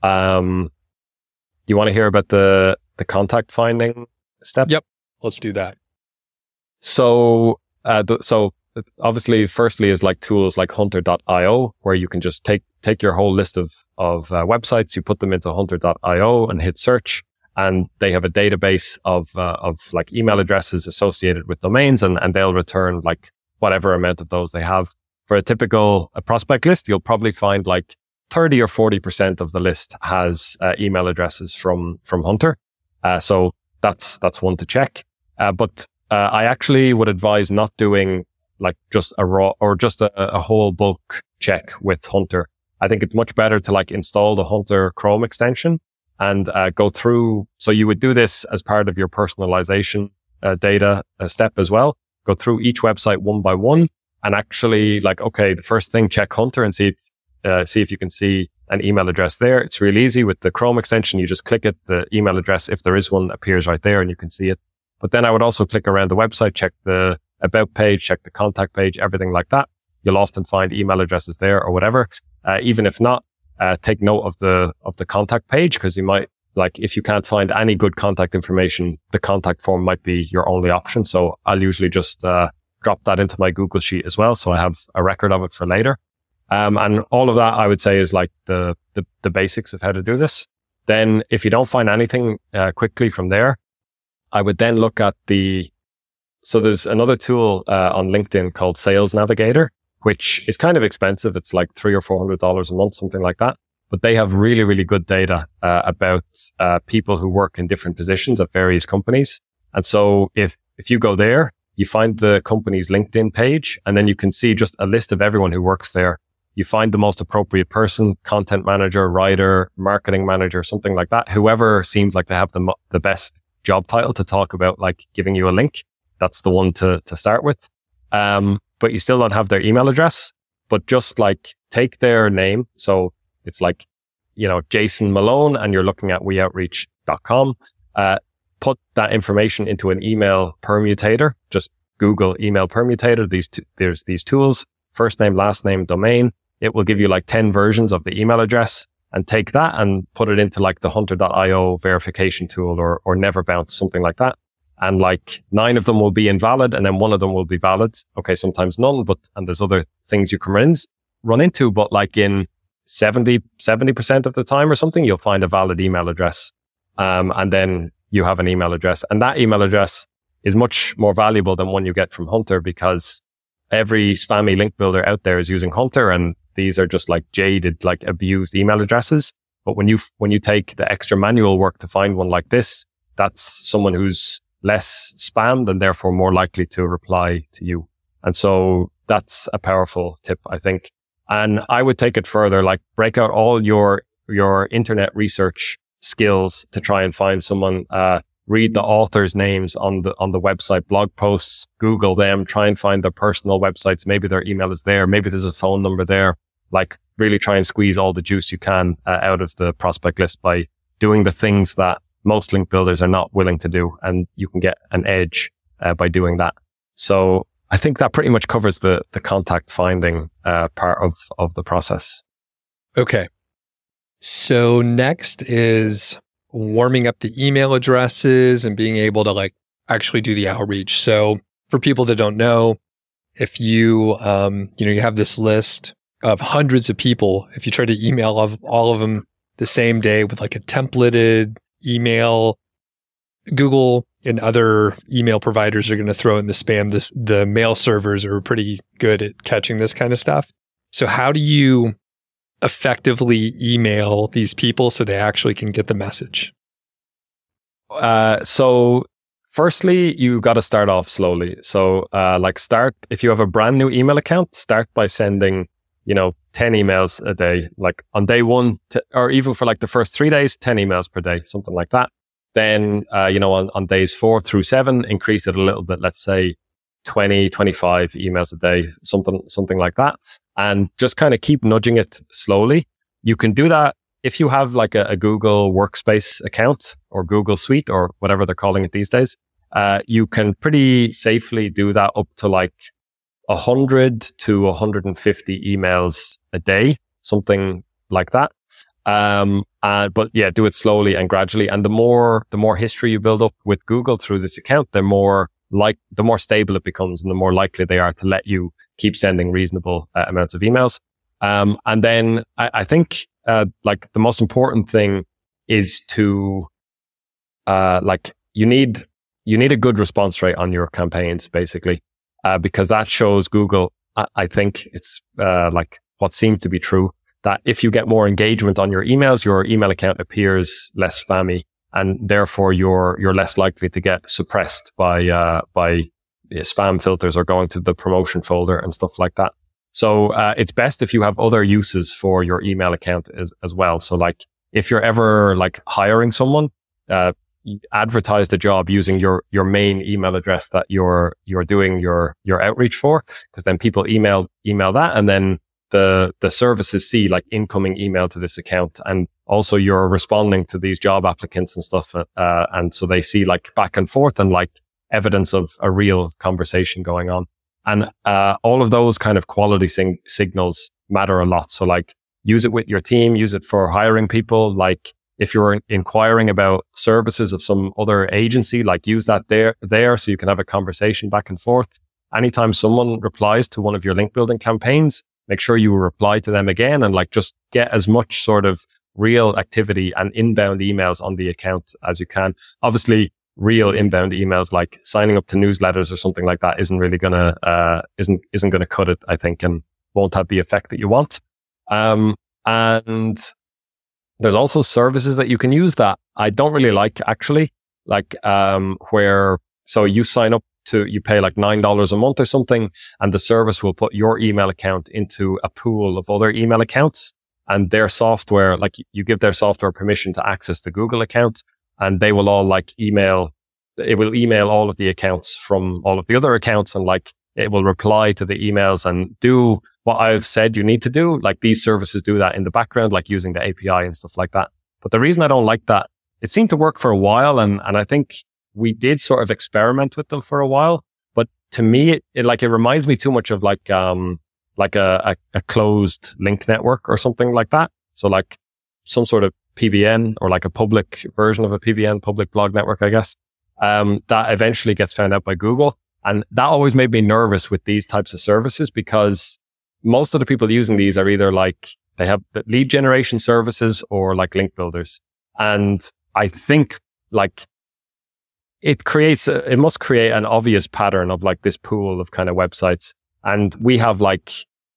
Um, do you want to hear about the, the contact finding step? Yep. Let's do that. So, uh, th- so obviously, firstly is like tools like hunter.io, where you can just take, take your whole list of, of uh, websites, you put them into hunter.io and hit search. And they have a database of, uh, of like email addresses associated with domains and, and they'll return like whatever amount of those they have. For a typical a prospect list, you'll probably find like 30 or 40% of the list has uh, email addresses from, from Hunter. Uh, so that's, that's one to check. Uh, but uh, I actually would advise not doing like just a raw or just a, a whole bulk check with Hunter. I think it's much better to like install the Hunter Chrome extension and uh, go through. So you would do this as part of your personalization uh, data step as well go through each website one by one and actually like, okay, the first thing, check Hunter and see if, uh, see if you can see an email address there. It's really easy with the Chrome extension. You just click it. The email address, if there is one, appears right there and you can see it. But then I would also click around the website, check the about page, check the contact page, everything like that. You'll often find email addresses there or whatever. Uh, even if not, uh, take note of the, of the contact page because you might like if you can't find any good contact information, the contact form might be your only option. So I'll usually just uh, drop that into my Google sheet as well. So I have a record of it for later. Um, and all of that I would say is like the, the, the, basics of how to do this. Then if you don't find anything uh, quickly from there, I would then look at the, so there's another tool uh, on LinkedIn called Sales Navigator, which is kind of expensive. It's like three or four hundred dollars a month, something like that but they have really, really good data uh, about uh, people who work in different positions at various companies. And so if, if you go there, you find the company's LinkedIn page and then you can see just a list of everyone who works there. You find the most appropriate person, content manager, writer, marketing manager, something like that. Whoever seems like they have the, the best job title to talk about, like giving you a link. That's the one to, to start with. Um, but you still don't have their email address, but just like take their name. So it's like, you know, Jason Malone and you're looking at weoutreach.com. Uh, put that information into an email permutator. Just Google email permutator. These t- there's these tools, first name, last name, domain. It will give you like 10 versions of the email address and take that and put it into like the hunter.io verification tool or, or NeverBounce, something like that. And like nine of them will be invalid and then one of them will be valid. Okay. Sometimes none, but, and there's other things you can run, run into, but like in 70, 70% of the time or something, you'll find a valid email address. Um, and then you have an email address and that email address is much more valuable than one you get from Hunter because every spammy link builder out there is using Hunter and these are just like jaded, like abused email addresses. But when you, when you take the extra manual work to find one like this, that's someone who's less spammed and therefore more likely to reply to you. And so that's a powerful tip, I think. And I would take it further, like break out all your, your internet research skills to try and find someone, uh, read the author's names on the, on the website, blog posts, Google them, try and find their personal websites. Maybe their email is there. Maybe there's a phone number there. Like really try and squeeze all the juice you can uh, out of the prospect list by doing the things that most link builders are not willing to do. And you can get an edge uh, by doing that. So I think that pretty much covers the the contact finding uh, part of of the process. Okay. So next is warming up the email addresses and being able to like actually do the outreach. So for people that don't know, if you um, you know you have this list of hundreds of people, if you try to email of all of them the same day with like a templated email, Google and other email providers are going to throw in the spam. This, the mail servers are pretty good at catching this kind of stuff. So how do you effectively email these people so they actually can get the message? Uh, so firstly, you got to start off slowly. So, uh, like start, if you have a brand new email account, start by sending, you know, 10 emails a day, like on day one, to, or even for like the first three days, 10 emails per day, something like that. Then, uh, you know, on, on days four through seven, increase it a little bit. Let's say 20, 25 emails a day, something, something like that. And just kind of keep nudging it slowly. You can do that if you have like a, a, Google Workspace account or Google Suite or whatever they're calling it these days. Uh, you can pretty safely do that up to like 100 to 150 emails a day, something like that. Um, uh, but yeah, do it slowly and gradually. And the more, the more history you build up with Google through this account, the more like, the more stable it becomes and the more likely they are to let you keep sending reasonable uh, amounts of emails. Um, and then I, I think, uh, like the most important thing is to, uh, like you need, you need a good response rate on your campaigns, basically, uh, because that shows Google, I, I think it's, uh, like what seemed to be true that if you get more engagement on your emails, your email account appears less spammy and therefore you're, you're less likely to get suppressed by, uh, by spam filters or going to the promotion folder and stuff like that. So, uh, it's best if you have other uses for your email account as, as well. So like if you're ever like hiring someone, uh, advertise the job using your your main email address that you're you're doing your your outreach for because then people email email that and then the the services see like incoming email to this account and also you're responding to these job applicants and stuff uh, and so they see like back and forth and like evidence of a real conversation going on. And uh, all of those kind of quality sing- signals matter a lot. So like use it with your team use it for hiring people. Like if you're inquiring about services of some other agency like use that there there so you can have a conversation back and forth. Anytime someone replies to one of your link building campaigns make sure you reply to them again and like just get as much sort of real activity and inbound emails on the account as you can. Obviously, real inbound emails like signing up to newsletters or something like that isn't really gonna uh, isn't isn't gonna cut it, I think, and won't have the effect that you want. Um, and there's also services that you can use that I don't really like actually, like um, where so you sign up to, you pay like $9 a month or something and the service will put your email account into a pool of other email accounts and their software, like you give their software permission to access the Google account and they will all like email, it will email all of the accounts from all of the other accounts and like it will reply to the emails and do what I've said you need to do. Like these services do that in the background, like using the API and stuff like that. But the reason I don't like that, it seemed to work for a while. And, and I think we did sort of experiment with them for a while, but to me, it, it like, it reminds me too much of like, um, like a, a, a, closed link network or something like that. So like some sort of PBN or like a public version of a PBN, public blog network, I guess, um, that eventually gets found out by Google. And that always made me nervous with these types of services because most of the people using these are either like they have lead generation services or like link builders. And I think like it creates, a, it must create an obvious pattern of like this pool of kind of websites. And we have like,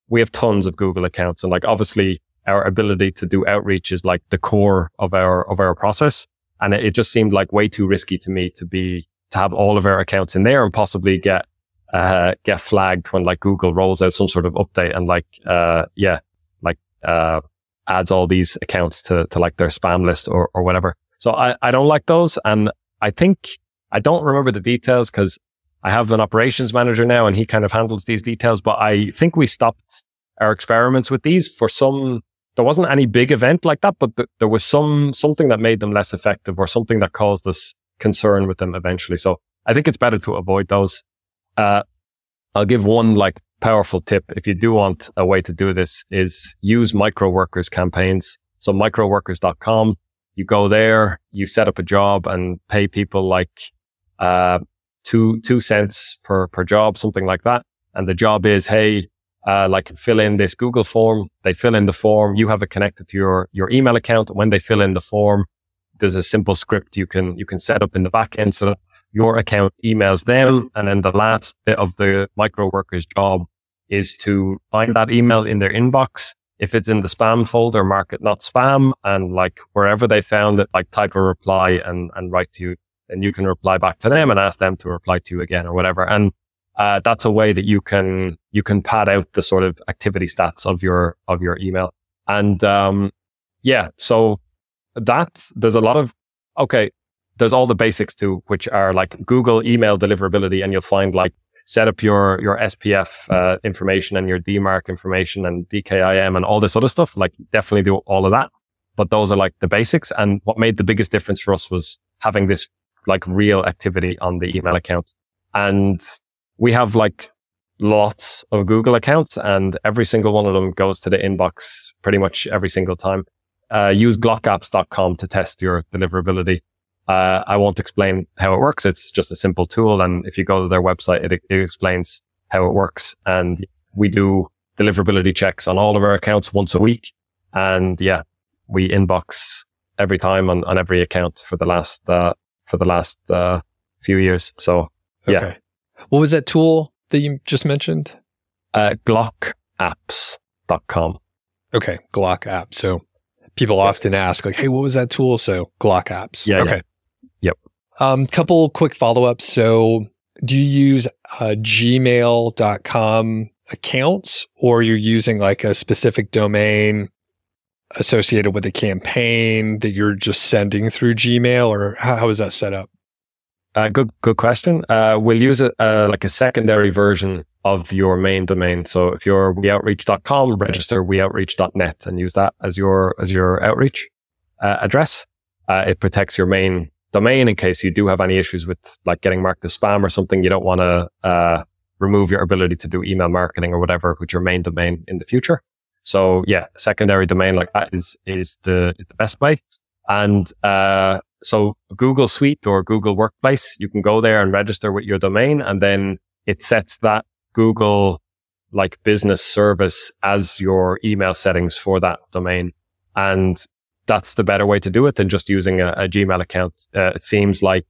we have tons of Google accounts and like obviously our ability to do outreach is like the core of our, of our process. And it, it just seemed like way too risky to me to be, to have all of our accounts in there and possibly get, uh, get flagged when like Google rolls out some sort of update and like, uh, yeah, like, uh, adds all these accounts to, to like their spam list or, or whatever. So I, I don't like those. And I think I don't remember the details because I have an operations manager now and he kind of handles these details, but I think we stopped our experiments with these for some, there wasn't any big event like that, but th- there was some, something that made them less effective or something that caused us concern with them eventually. So I think it's better to avoid those. Uh, I'll give one like powerful tip. If you do want a way to do this is use micro workers campaigns. So microworkers.com, you go there, you set up a job and pay people like uh, two, two cents per, per job, something like that. And the job is, Hey, uh, like fill in this Google form. They fill in the form. You have it connected to your, your email account. When they fill in the form, there's a simple script you can, you can set up in the back end so that your account emails them. And then the last bit of the micro worker's job is to find that email in their inbox. If it's in the spam folder, mark it not spam and like wherever they found it, like type a reply and, and write to you then you can reply back to them and ask them to reply to you again or whatever. And uh, that's a way that you can you can pad out the sort of activity stats of your of your email. And um, yeah, so that's there's a lot of okay. There's all the basics too, which are like Google email deliverability, and you'll find like set up your your SPF uh, information and your DMARC information and DKIM and all this other stuff. Like definitely do all of that. But those are like the basics. And what made the biggest difference for us was having this like real activity on the email account. And we have like lots of Google accounts and every single one of them goes to the inbox pretty much every single time. Uh, use glockapps.com to test your deliverability. Uh, I won't explain how it works. It's just a simple tool. And if you go to their website, it, it explains how it works. And we do deliverability checks on all of our accounts once a week. And yeah, we inbox every time on, on every account for the last, uh, for the last, uh, few years. So yeah. Okay. What was that tool that you just mentioned? Uh, glockapps.com. Okay. Glock app. So people often ask like, Hey, what was that tool? So Glock apps. Yeah. Okay. Yep. Um, couple quick follow ups. So, do you use uh, gmail.com accounts or you're using like a specific domain associated with a campaign that you're just sending through Gmail or how, how is that set up? Uh, good, good question. Uh, we'll use uh, like a secondary version of your main domain. So if you're weoutreach.com, register weoutreach.net and use that as your as your outreach uh, address. Uh, it protects your main domain in case you do have any issues with like getting marked as spam or something. You don't want to uh, remove your ability to do email marketing or whatever with your main domain in the future. So yeah, secondary domain like that is is the is the best way. And uh, so Google Suite or Google Workplace, you can go there and register with your domain, and then it sets that Google like business service as your email settings for that domain. And that's the better way to do it than just using a, a Gmail account. Uh, it seems like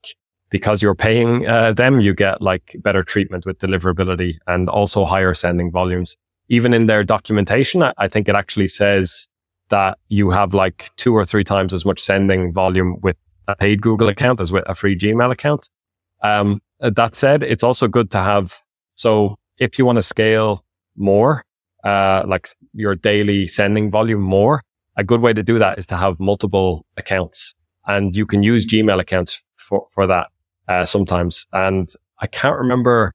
because you're paying uh, them, you get like better treatment with deliverability and also higher sending volumes. Even in their documentation, I, I think it actually says that you have like two or three times as much sending volume with a paid Google account as with a free Gmail account. Um, that said, it's also good to have. So if you want to scale more, uh, like your daily sending volume more, a good way to do that is to have multiple accounts and you can use Gmail accounts for, for that, uh, sometimes. And I can't remember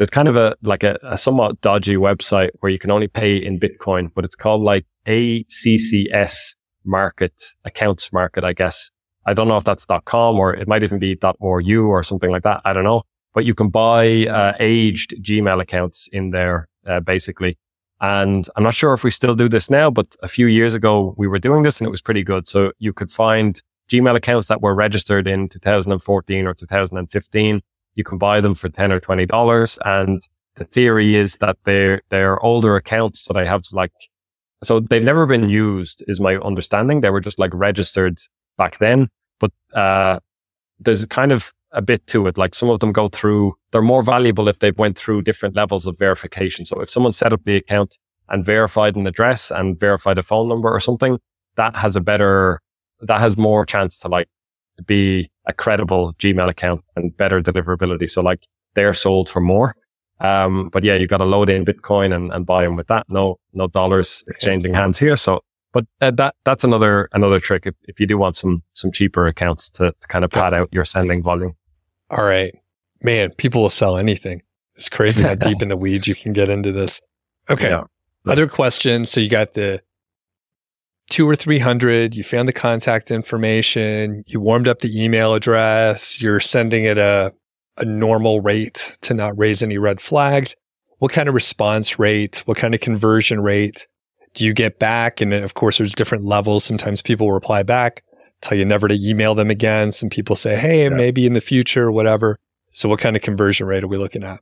there's kind of a, like a, a, somewhat dodgy website where you can only pay in Bitcoin, but it's called like ACCS market, accounts market, I guess. I don't know if that's .com or it might even be .ru or something like that. I don't know, but you can buy, uh, aged Gmail accounts in there, uh, basically. And I'm not sure if we still do this now, but a few years ago we were doing this and it was pretty good. So you could find Gmail accounts that were registered in 2014 or 2015. You can buy them for 10 or $20. And the theory is that they're, they're older accounts. So they have like, so they've never been used is my understanding. They were just like registered back then, but, uh, there's kind of a bit to it. Like some of them go through, they're more valuable if they've went through different levels of verification. So if someone set up the account and verified an address and verified a phone number or something, that has a better, that has more chance to like be a credible Gmail account and better deliverability. So like they're sold for more. Um, but yeah, you got to load in Bitcoin and, and buy them with that. No, no dollars exchanging hands here. So, but uh, that, that's another, another trick. If, if you do want some, some cheaper accounts to, to kind of pad out your sending volume. All right. Man, people will sell anything. It's crazy how deep in the weeds you can get into this. Okay. Yeah. Other questions. So you got the two or 300, you found the contact information, you warmed up the email address, you're sending it a, a normal rate to not raise any red flags. What kind of response rate? What kind of conversion rate do you get back? And of course, there's different levels. Sometimes people reply back tell you never to email them again. Some people say, Hey, yeah. maybe in the future, whatever. So what kind of conversion rate are we looking at?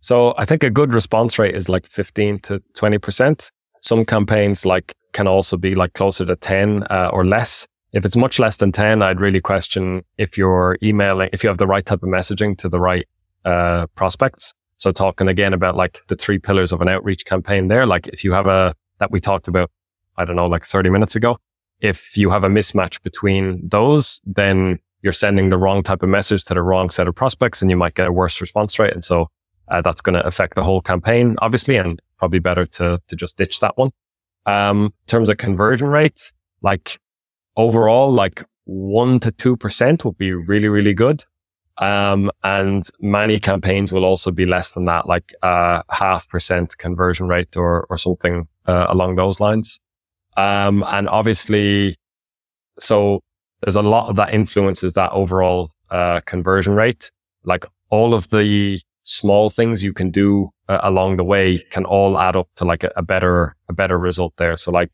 So I think a good response rate is like 15 to 20%. Some campaigns like can also be like closer to 10 uh, or less. If it's much less than 10, I'd really question if you're emailing, if you have the right type of messaging to the right uh, prospects. So talking again about like the three pillars of an outreach campaign there, like if you have a, that we talked about, I don't know, like 30 minutes ago, if you have a mismatch between those, then you're sending the wrong type of message to the wrong set of prospects and you might get a worse response rate. And so uh, that's going to affect the whole campaign, obviously, and probably better to, to just ditch that one. Um, in terms of conversion rates, like overall, like one to 2% would be really, really good. Um, and many campaigns will also be less than that, like uh, half percent conversion rate or, or something uh, along those lines. Um, and obviously, so there's a lot of that influences that overall uh, conversion rate. Like all of the small things you can do uh, along the way can all add up to like a, a better a better result there. So like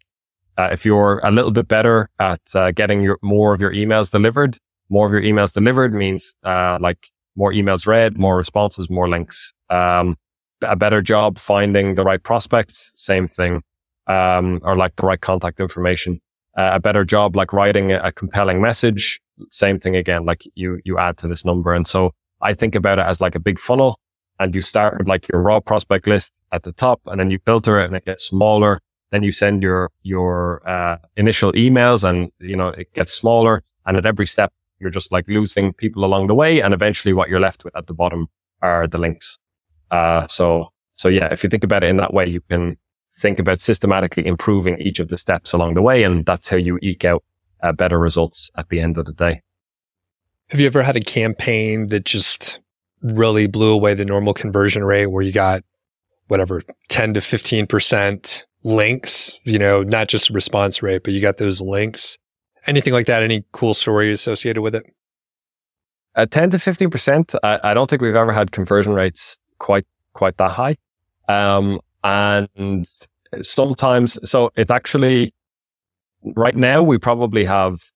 uh, if you're a little bit better at uh, getting your more of your emails delivered, more of your emails delivered means uh, like more emails read, more responses, more links. Um, a better job finding the right prospects, same thing, um, or like the right contact information. Uh, a better job like writing a, a compelling message, same thing again. Like you you add to this number, and so I think about it as like a big funnel, and you start with like your raw prospect list at the top, and then you filter it, and it gets smaller. Then you send your your uh, initial emails, and you know it gets smaller, and at every step you're just like losing people along the way. And eventually what you're left with at the bottom are the links. Uh, so, so yeah, if you think about it in that way, you can think about systematically improving each of the steps along the way. And that's how you eke out uh, better results at the end of the day. Have you ever had a campaign that just really blew away the normal conversion rate where you got whatever 10 to 15% links, you know, not just response rate, but you got those links anything like that? Any cool story associated with it? At 10 to 15%, I, I don't think we've ever had conversion rates quite, quite that high. Um, and sometimes, so it's actually right now we probably have,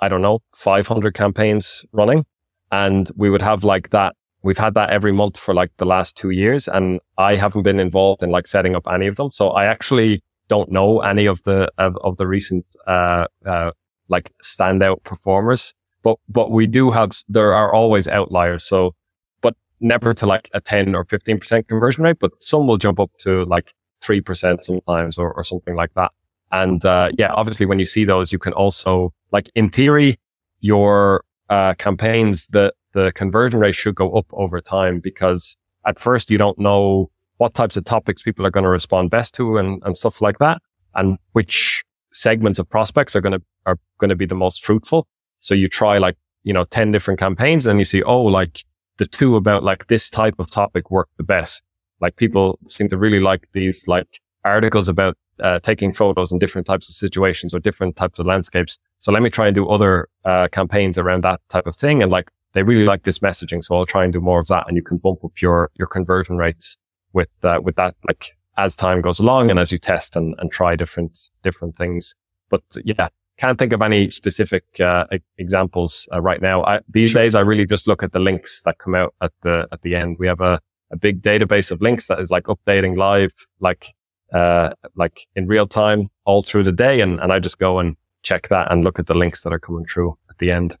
I don't know, 500 campaigns running and we would have like that. We've had that every month for like the last two years and I haven't been involved in like setting up any of them. So I actually don't know any of the of, of the recent uh, uh, like standout performers, but but we do have there are always outliers. So, but never to like a ten or fifteen percent conversion rate, but some will jump up to like three percent sometimes or, or something like that. And uh, yeah, obviously, when you see those, you can also like in theory, your uh, campaigns the the conversion rate should go up over time because at first you don't know what types of topics people are going to respond best to and, and stuff like that and which segments of prospects are going to are going to be the most fruitful. So you try like you know 10 different campaigns and you see oh like the two about like this type of topic work the best. Like people seem to really like these like articles about uh, taking photos in different types of situations or different types of landscapes so let me try and do other uh, campaigns around that type of thing and like they really like this messaging so i'll try and do more of that and you can bump up your your conversion rates with uh, with that like as time goes along and as you test and, and try different different things. But yeah, can't think of any specific uh, examples uh, right now. I, these days, I really just look at the links that come out at the at the end. We have a, a big database of links that is like updating live, like uh, like in real time all through the day, and and I just go and check that and look at the links that are coming through at the end.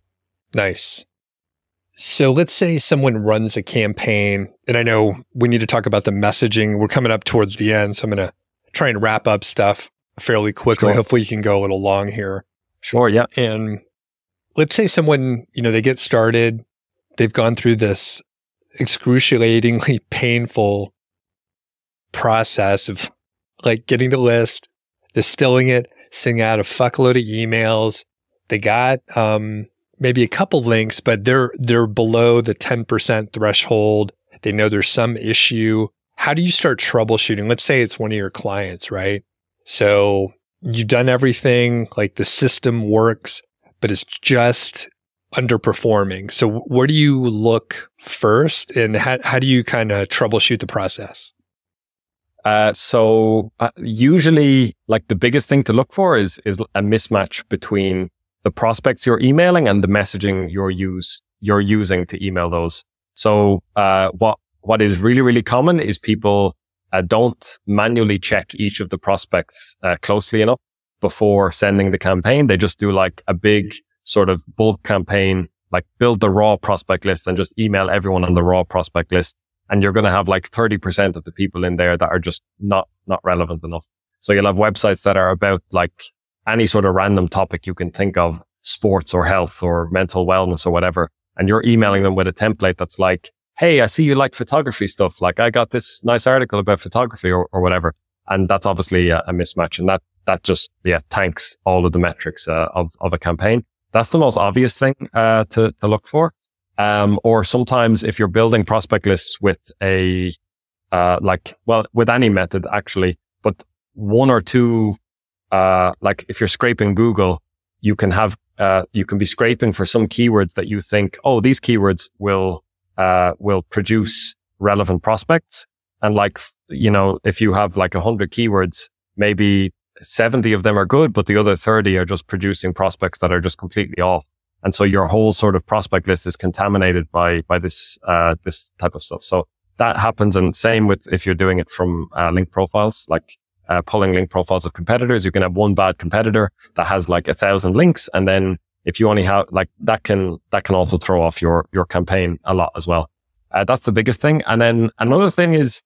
Nice. So let's say someone runs a campaign, and I know we need to talk about the messaging. We're coming up towards the end, so I'm going to try and wrap up stuff fairly quickly. Sure. Hopefully, you can go a little long here. Sure. Yeah. And let's say someone, you know, they get started, they've gone through this excruciatingly painful process of like getting the list, distilling it, sending out a fuckload of emails. They got um, maybe a couple links, but they're they're below the 10% threshold. They know there's some issue. How do you start troubleshooting? Let's say it's one of your clients, right? So you've done everything, like the system works, but it's just underperforming. So where do you look first and how, how do you kind of troubleshoot the process? Uh, so uh, usually like the biggest thing to look for is, is a mismatch between the prospects you're emailing and the messaging you're use you're using to email those. So uh, what what is really really common is people uh, don't manually check each of the prospects uh, closely enough before sending the campaign. They just do like a big sort of bulk campaign, like build the raw prospect list and just email everyone on the raw prospect list. And you're going to have like 30% of the people in there that are just not, not relevant enough. So you'll have websites that are about like any sort of random topic you can think of. sports or health or mental wellness or whatever. And you're emailing them with a template that's like, Hey, I see you like photography stuff. Like I got this nice article about photography or, or whatever. And that's obviously a, a, mismatch. And that, that just, yeah, tanks all of the metrics uh, of, of a campaign. That's the most obvious thing, uh, to, to look for. Um, or sometimes if you're building prospect lists with a, uh, like, well, with any method actually, but one or two, uh, like if you're scraping Google, you can have, uh, you can be scraping for some keywords that you think, oh, these keywords will, uh, will produce relevant prospects. And like, you know, if you have like a hundred keywords, maybe 70 of them are good, but the other 30 are just producing prospects that are just completely off. And so your whole sort of prospect list is contaminated by, by this, uh, this type of stuff. So that happens. And same with if you're doing it from uh, link profiles, like uh, pulling link profiles of competitors, you can have one bad competitor that has like a thousand links. And then if you only have like that can, that can also throw off your, your campaign a lot as well. Uh, that's the biggest thing. And then another thing is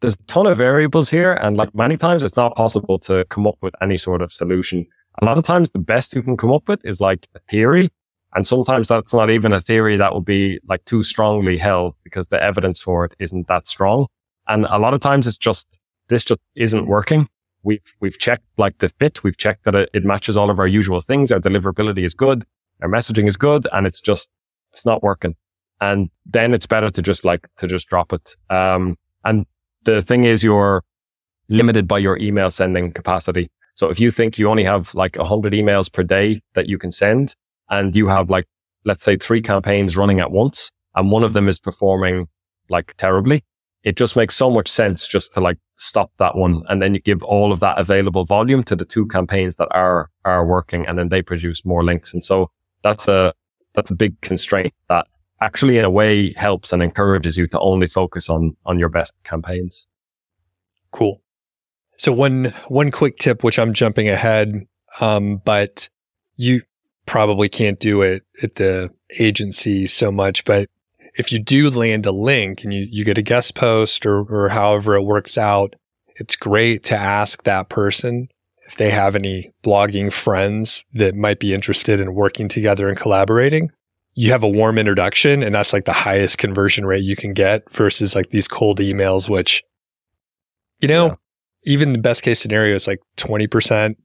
there's a ton of variables here. And like many times it's not possible to come up with any sort of solution. A lot of times the best you can come up with is like a theory. And sometimes that's not even a theory that will be like too strongly held because the evidence for it isn't that strong. And a lot of times it's just, this just isn't working. We've, we've checked like the fit. We've checked that it, it matches all of our usual things. Our deliverability is good. Our messaging is good and it's just, it's not working. And then it's better to just like, to just drop it. Um, and the thing is you're limited by your email sending capacity. So if you think you only have like 100 emails per day that you can send and you have like, let's say three campaigns running at once and one of them is performing like terribly, it just makes so much sense just to like stop that one. And then you give all of that available volume to the two campaigns that are, are working and then they produce more links. And so that's a, that's a big constraint that actually in a way helps and encourages you to only focus on, on your best campaigns. Cool. So one, one quick tip, which I'm jumping ahead. Um, but you probably can't do it at the agency so much, but if you do land a link and you, you get a guest post or, or however it works out, it's great to ask that person if they have any blogging friends that might be interested in working together and collaborating you have a warm introduction and that's like the highest conversion rate you can get versus like these cold emails, which, you know, yeah. Even the best case scenario is like 20%,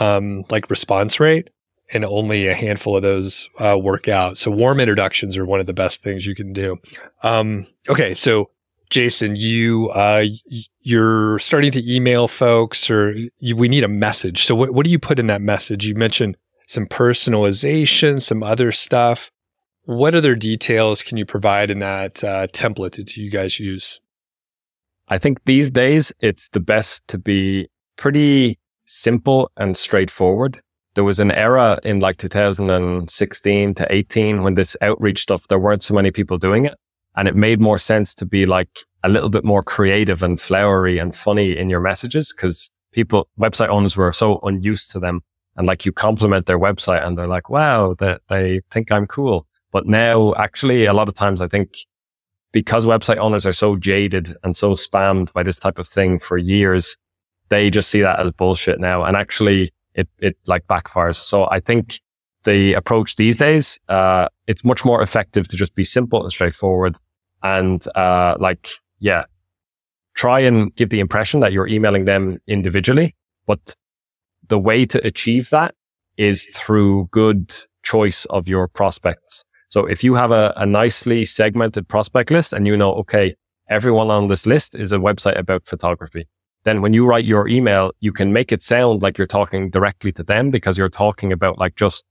um, like response rate and only a handful of those, uh, work out. So warm introductions are one of the best things you can do. Um, okay. So Jason, you, uh, you're starting to email folks or you, we need a message. So what, what do you put in that message? You mentioned some personalization, some other stuff. What other details can you provide in that uh, template that you guys use? I think these days it's the best to be pretty simple and straightforward. There was an era in like 2016 to 18 when this outreach stuff, there weren't so many people doing it. And it made more sense to be like a little bit more creative and flowery and funny in your messages because people, website owners were so unused to them and like you compliment their website and they're like, wow, that they think I'm cool. But now actually a lot of times I think because website owners are so jaded and so spammed by this type of thing for years, they just see that as bullshit now. And actually it, it like backfires. So I think the approach these days, uh, it's much more effective to just be simple and straightforward and, uh, like, yeah, try and give the impression that you're emailing them individually, but the way to achieve that is through good choice of your prospects. So if you have a, a nicely segmented prospect list and you know, okay, everyone on this list is a website about photography, then when you write your email, you can make it sound like you're talking directly to them because you're talking about like just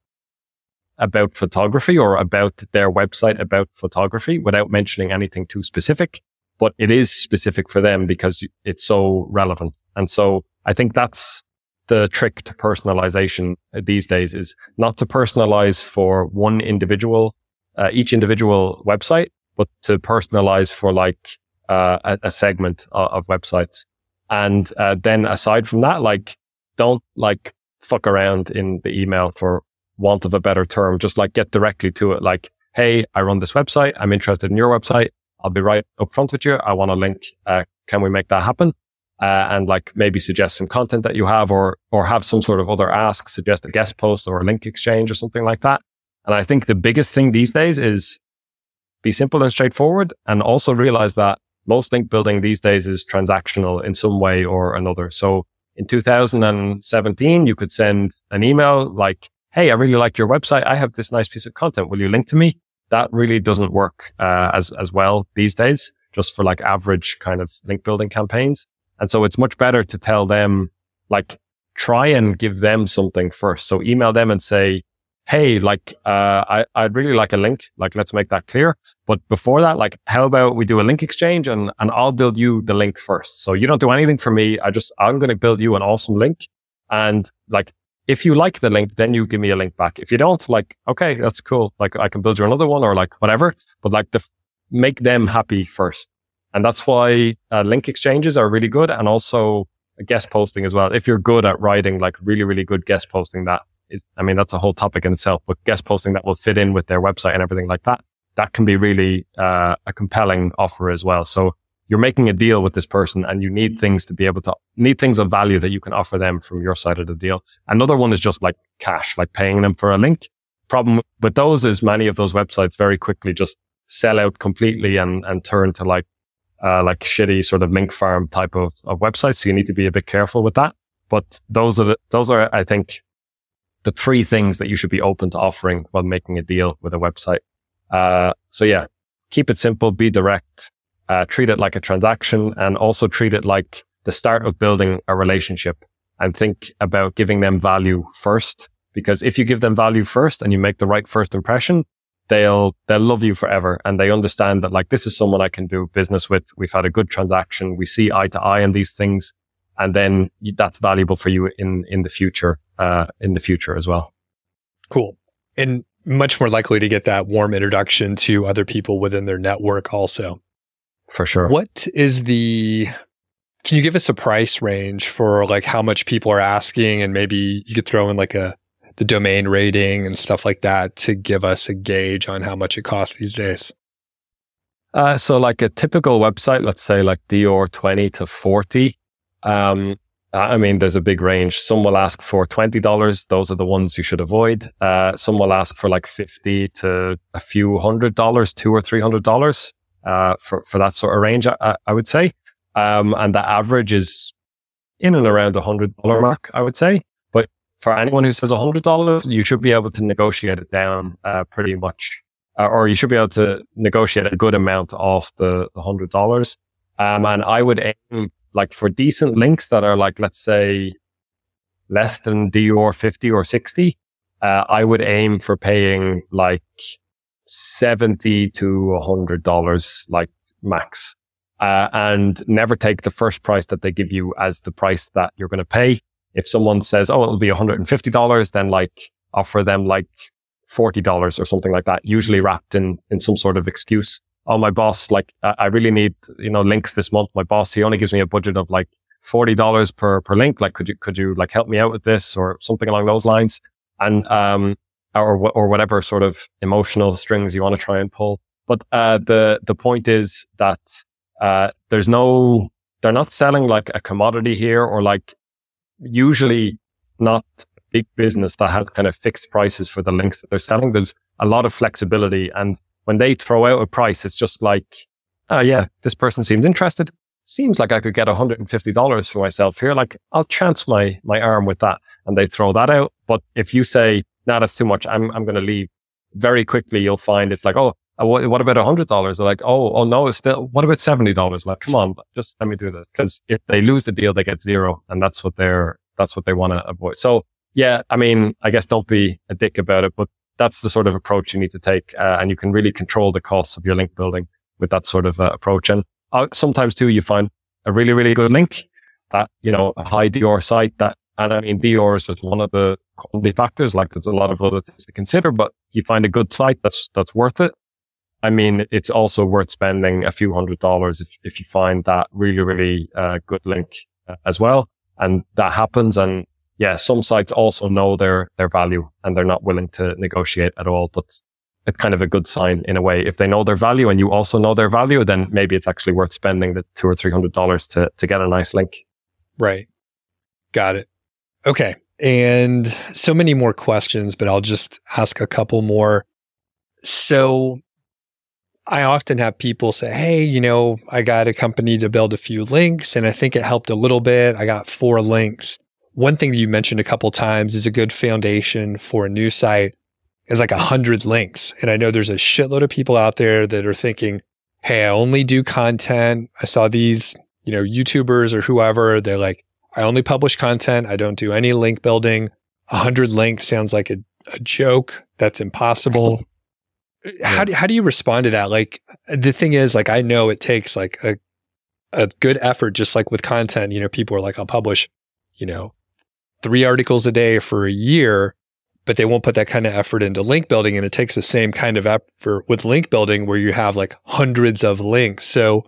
about photography or about their website about photography without mentioning anything too specific. But it is specific for them because it's so relevant. And so I think that's the trick to personalization these days is not to personalize for one individual, uh, each individual website, but to personalize for like uh, a, a, segment of, of websites. And uh, then aside from that, like don't like fuck around in the email for want of a better term. Just like get directly to it. Like, hey, I run this website. I'm interested in your website. I'll be right up front with you. I want a link. Uh, can we make that happen? uh, and like maybe suggest some content that you have or, or have some sort of other ask, suggest a guest post or a link exchange or something like that. And I think the biggest thing these days is be simple and straightforward and also realize that most link building these days is transactional in some way or another. So in 2017, you could send an email like, Hey, I really like your website. I have this nice piece of content. Will you link to me? That really doesn't work uh, as, as well these days, just for like average kind of link building campaigns. And so it's much better to tell them, like, try and give them something first. So email them and say, Hey, like, uh, I, I'd really like a link. Like, let's make that clear. But before that, like, how about we do a link exchange and, and I'll build you the link first. So you don't do anything for me. I just, I'm going to build you an awesome link. And like, if you like the link, then you give me a link back. If you don't, like, okay, that's cool. Like, I can build you another one or like whatever, but like the, make them happy first. And that's why uh, link exchanges are really good and also guest posting as well. If you're good at writing like really, really good guest posting, that is, I mean, that's a whole topic in itself, but guest posting that will fit in with their website and everything like that, that can be really uh, a compelling offer as well. So you're making a deal with this person and you need things to be able to need things of value that you can offer them from your side of the deal. Another one is just like cash, like paying them for a link. Problem with those is many of those websites very quickly just sell out completely and, and turn to like uh, like shitty sort of link farm type of, of websites. So you need to be a bit careful with that. But those are the, those are, I think, the three things that you should be open to offering while making a deal with a website. Uh, so yeah, keep it simple, be direct, uh, treat it like a transaction and also treat it like the start of building a relationship and think about giving them value first. Because if you give them value first and you make the right first impression, they'll they'll love you forever and they understand that like this is someone I can do business with. We've had a good transaction. We see eye to eye on these things, and then that's valuable for you in in the future uh, in the future as well. Cool and much more likely to get that warm introduction to other people within their network also. For sure. What is the can you give us a price range for like how much people are asking and maybe you could throw in like a the domain rating and stuff like that to give us a gauge on how much it costs these days? Uh, so, like a typical website, let's say like DR 20 to 40. Um, I mean, there's a big range. Some will ask for $20. Those are the ones you should avoid. Uh, some will ask for like 50 to a few hundred dollars, two or $300, uh, for, for that sort of range, I, I would say. Um, and the average is in and around the hundred dollar mark, I would say but for anyone who says $100, you should be able to negotiate it down uh, pretty much, uh, or you should be able to negotiate a good amount off the, the $100. Um, and I would aim like for decent links that are like, let's say less than DR 50 or 60. Uh, I would aim for paying like 70 to $100, like max. Uh, and never take the first price that they give you as the price that you're going to pay if someone says, oh, it'll be $150, then like offer them like $40 or something like that, usually wrapped in, in some sort of excuse. Oh, my boss, like I really need, you know, links this month. My boss, he only gives me a budget of like $40 per, per link. Like, could you, could you like help me out with this or something along those lines? And, um, or, or whatever sort of emotional strings you want to try and pull. But, uh, the, the point is that, uh, there's no, they're not selling like a commodity here or like usually not big business that has kind of fixed prices for the links that they're selling. There's a lot of flexibility. And when they throw out a price, it's just like, oh yeah, this person seems interested. Seems like I could get $150 for myself here. Like I'll chance my, my arm with that. And they throw that out. But if you say, no, nah, that's too much. I'm, I'm going to leave very quickly. You'll find it's like, oh, uh, what, what about $100? They're like, oh, oh no, it's still, what about $70? Like, come on, just let me do this. Cause if they lose the deal, they get zero. And that's what they're, that's what they want to avoid. So yeah, I mean, I guess don't be a dick about it, but that's the sort of approach you need to take. Uh, and you can really control the costs of your link building with that sort of uh, approach. And uh, sometimes too, you find a really, really good link that, you know, a high DR site that, and I mean, DR is just one of the quality factors. Like there's a lot of other things to consider, but you find a good site that's, that's worth it. I mean, it's also worth spending a few hundred dollars if, if you find that really, really uh, good link uh, as well. And that happens. And yeah, some sites also know their, their value and they're not willing to negotiate at all. But it's kind of a good sign in a way. If they know their value and you also know their value, then maybe it's actually worth spending the two or three hundred dollars to, to get a nice link. Right. Got it. Okay. And so many more questions, but I'll just ask a couple more. So I often have people say, Hey, you know, I got a company to build a few links and I think it helped a little bit. I got four links. One thing that you mentioned a couple times is a good foundation for a new site is like a hundred links. And I know there's a shitload of people out there that are thinking, Hey, I only do content. I saw these, you know, YouTubers or whoever. They're like, I only publish content. I don't do any link building. A hundred links sounds like a, a joke. That's impossible. How do, how do you respond to that? Like the thing is, like, I know it takes like a, a good effort, just like with content, you know, people are like, I'll publish, you know, three articles a day for a year but they won't put that kind of effort into link building. And it takes the same kind of effort with link building where you have like hundreds of links. So,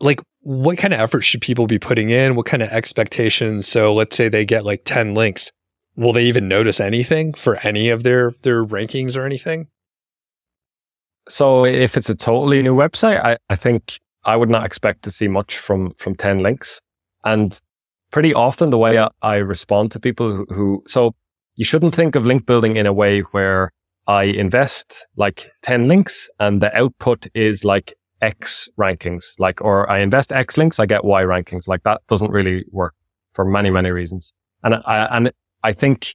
like, what kind of effort should people be putting in? What kind of expectations? So, let's say they get like 10 links. Will they even notice anything for any of their their rankings or anything? So, if it's a totally new website, I, I think I would not expect to see much from from 10 links. And pretty often the way I, I respond to people who, who so you shouldn't think of link building in a way where I invest like 10 links and the output is like X rankings, like, or I invest X links, I get Y rankings. Like that doesn't really work for many, many reasons. And I, and I think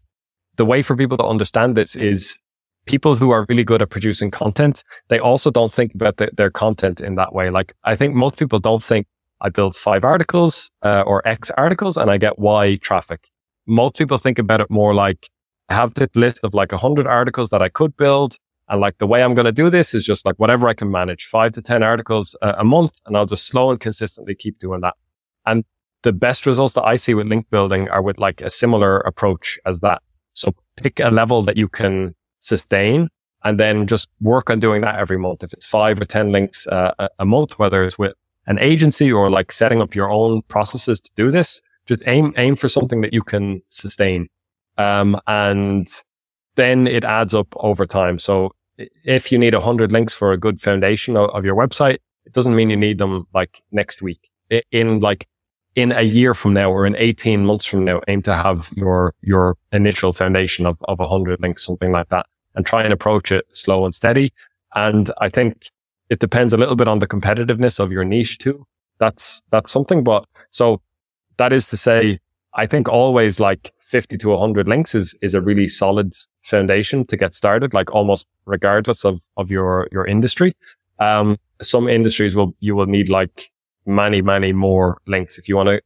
the way for people to understand this is people who are really good at producing content, they also don't think about the, their content in that way. Like I think most people don't think I build five articles uh, or X articles and I get Y traffic. Most people think about it more like I have this list of like a hundred articles that I could build. And like the way I'm going to do this is just like whatever I can manage, five to 10 articles a, a month. And I'll just slow and consistently keep doing that. And the best results that I see with link building are with like a similar approach as that. So pick a level that you can sustain and then just work on doing that every month. If it's five or 10 links uh, a, a month, whether it's with an agency or like setting up your own processes to do this, just aim, aim for something that you can sustain. Um, and then it adds up over time. So if you need 100 links for a good foundation of, of, your website, it doesn't mean you need them like next week. In like in a year from now or in 18 months from now, aim to have your your initial foundation of of 100 links, something like that, and try and approach it slow and steady. And I think it depends a little bit on the competitiveness of your niche too. That's that's something. But so that is to say, I think always like 50 to 100 links is, is a really solid foundation to get started, like almost regardless of, of your, your industry. Um, some industries will, you will need like many, many more links. If you want to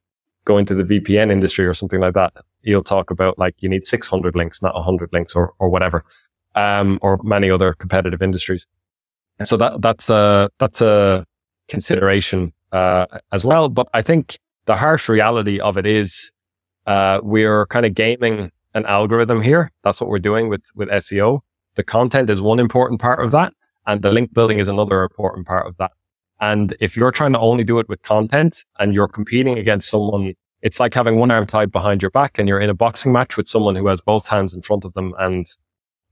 go into the VPN industry or something like that, you'll talk about like you need 600 links, not 100 links or, or whatever. Um, or many other competitive industries. So that, that's a, that's a consideration, uh, as well. But I think the harsh reality of it is uh, we're kind of gaming an algorithm here. That's what we're doing with, with SEO. The content is one important part of that. And the link building is another important part of that. And if you're trying to only do it with content and you're competing against someone, it's like having one arm tied behind your back and you're in a boxing match with someone who has both hands in front of them. And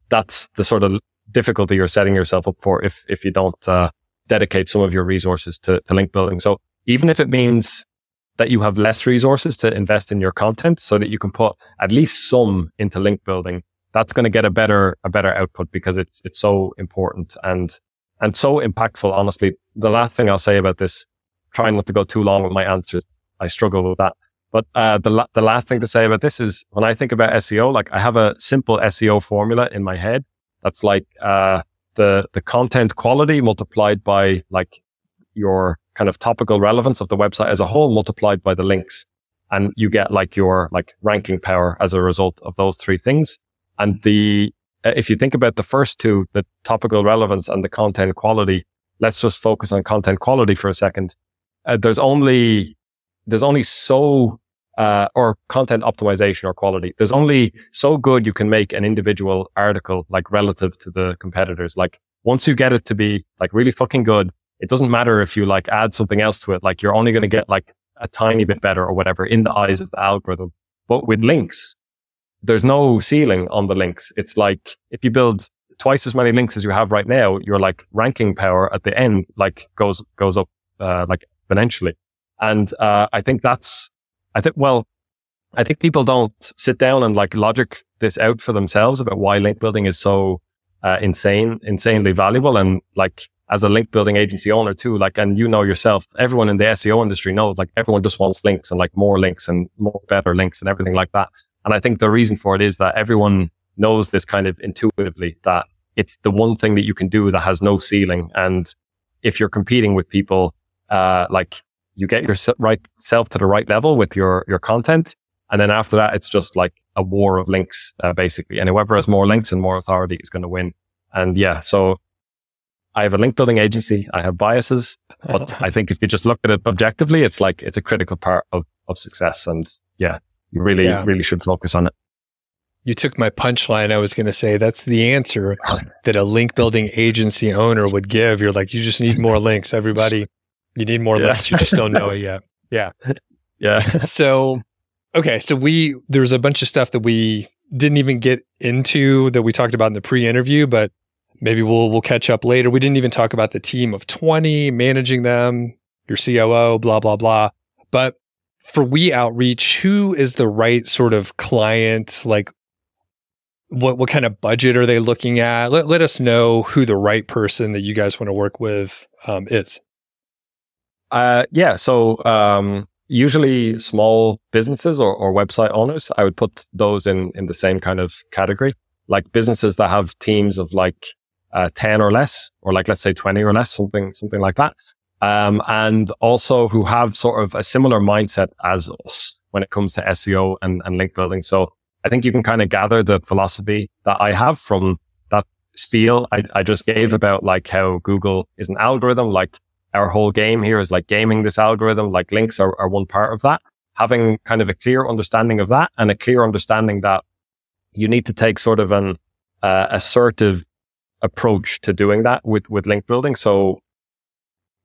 that's the sort of difficulty you're setting yourself up for if, if you don't, uh, dedicate some of your resources to, to link building. So even if it means that you have less resources to invest in your content so that you can put at least some into link building that's going to get a better a better output because it's it's so important and and so impactful honestly the last thing i'll say about this trying not to go too long with my answer i struggle with that but uh, the la- the last thing to say about this is when i think about seo like i have a simple seo formula in my head that's like uh, the the content quality multiplied by like your kind of topical relevance of the website as a whole multiplied by the links. And you get like your like ranking power as a result of those three things. And the, uh, if you think about the first two, the topical relevance and the content quality, let's just focus on content quality for a second. Uh, there's only, there's only so, uh, or content optimization or quality. There's only so good you can make an individual article like relative to the competitors. Like once you get it to be like really fucking good, it doesn't matter if you like add something else to it. Like you're only going to get like a tiny bit better or whatever in the eyes of the algorithm. But with links, there's no ceiling on the links. It's like if you build twice as many links as you have right now, your like ranking power at the end like goes goes up uh, like exponentially. And uh, I think that's I think, well, I think people don't sit down and like logic this out for themselves about why link building is so uh, insane, insanely valuable. And like as a link building agency owner too, like, and you know yourself, everyone in the SEO industry knows like everyone just wants links and like more links and more better links and everything like that. And I think the reason for it is that everyone knows this kind of intuitively that it's the one thing that you can do that has no ceiling. And if you're competing with people, uh, like you get your right self to the right level with your, your content. And then after that, it's just like a war of links, uh, basically. And whoever has more links and more authority is going to win. And yeah, so I have a link building agency. I have biases, but I think if you just look at it objectively, it's like, it's a critical part of, of success. And yeah, you really, yeah. really should focus on it. You took my punchline. I was going to say that's the answer that a link building agency owner would give. You're like, you just need more links. Everybody, you need more yeah. links. You just don't know it yet. Yeah. Yeah. so, okay. So we, there's a bunch of stuff that we didn't even get into that we talked about in the pre interview, but maybe we'll, we'll catch up later. We didn't even talk about the team of 20, managing them, your COO, blah, blah, blah. But for we outreach, who is the right sort of client? Like, what what kind of budget are they looking at? Let let us know who the right person that you guys want to work with um, is. Uh, yeah. So um, usually small businesses or, or website owners, I would put those in in the same kind of category, like businesses that have teams of like uh, ten or less, or like let's say twenty or less, something something like that um, and also who have sort of a similar mindset as us when it comes to SEO and, and link building. So I think you can kind of gather the philosophy that I have from that spiel I, I just gave about like how Google is an algorithm, like our whole game here is like gaming this algorithm, like links are, are one part of that. Having kind of a clear understanding of that and a clear understanding that you need to take sort of an uh, assertive approach to doing that with, with link building. So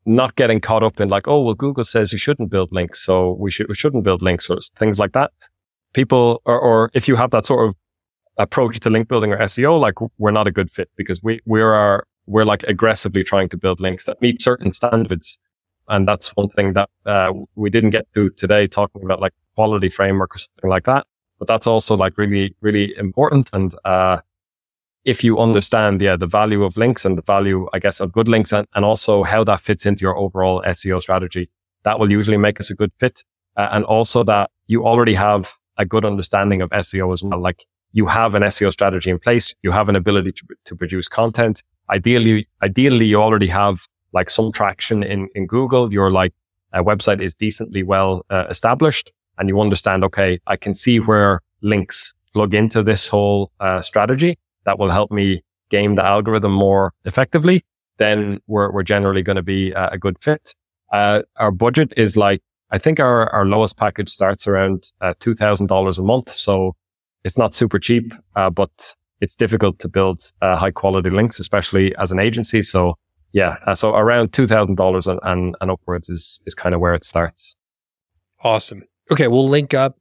not getting caught up in like, oh, well, Google says you shouldn't build links, so we should we shouldn't build links or things like that. People, or, or if you have that sort of approach to link building or SEO, like we're not a good fit because we we are we're like aggressively trying to build links that meet certain standards, and that's one thing that uh, we didn't get to today, talking about like quality framework or something like that. But that's also like really really important, and uh, if you understand, yeah, the value of links and the value, I guess, of good links and, and also how that fits into your overall SEO strategy, that will usually make us a good fit. Uh, and also that you already have a good understanding of SEO as well. Like you have an SEO strategy in place. You have an ability to, to produce content. Ideally, ideally, you already have like some traction in, in Google. Your like uh, website is decently well uh, established and you understand, okay, I can see where links plug into this whole uh, strategy that will help me game the algorithm more effectively, then we're, we're generally going to be a, a good fit. Uh, our budget is like, I think our, our lowest package starts around uh, $2,000 a month. So it's not super cheap, uh, but it's difficult to build uh, high quality links, especially as an agency. So yeah, uh, so around $2,000 and, and, and upwards is, is kind of where it starts. Awesome. Okay. We'll link up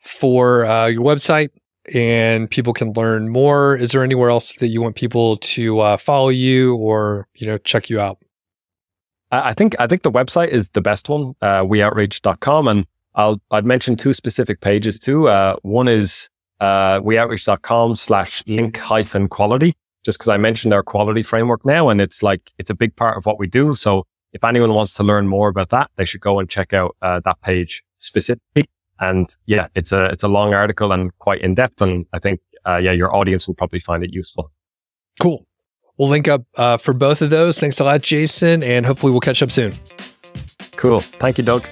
for uh, your website and people can learn more. Is there anywhere else that you want people to uh, follow you or you know check you out? I think I think the website is the best one, uh, weoutreach.com, and I'll I'd mention two specific pages too. Uh, one is uh, weoutreach.com slash link hyphen quality, just because I mentioned our quality framework now, and it's like it's a big part of what we do. So if anyone wants to learn more about that, they should go and check out uh, that page specifically. And yeah, it's a, it's a long article and quite in depth. And I think, uh, yeah, your audience will probably find it useful. Cool. We'll link up uh, for both of those. Thanks a lot, Jason. And hopefully we'll catch up soon. Cool. Thank you, Doug.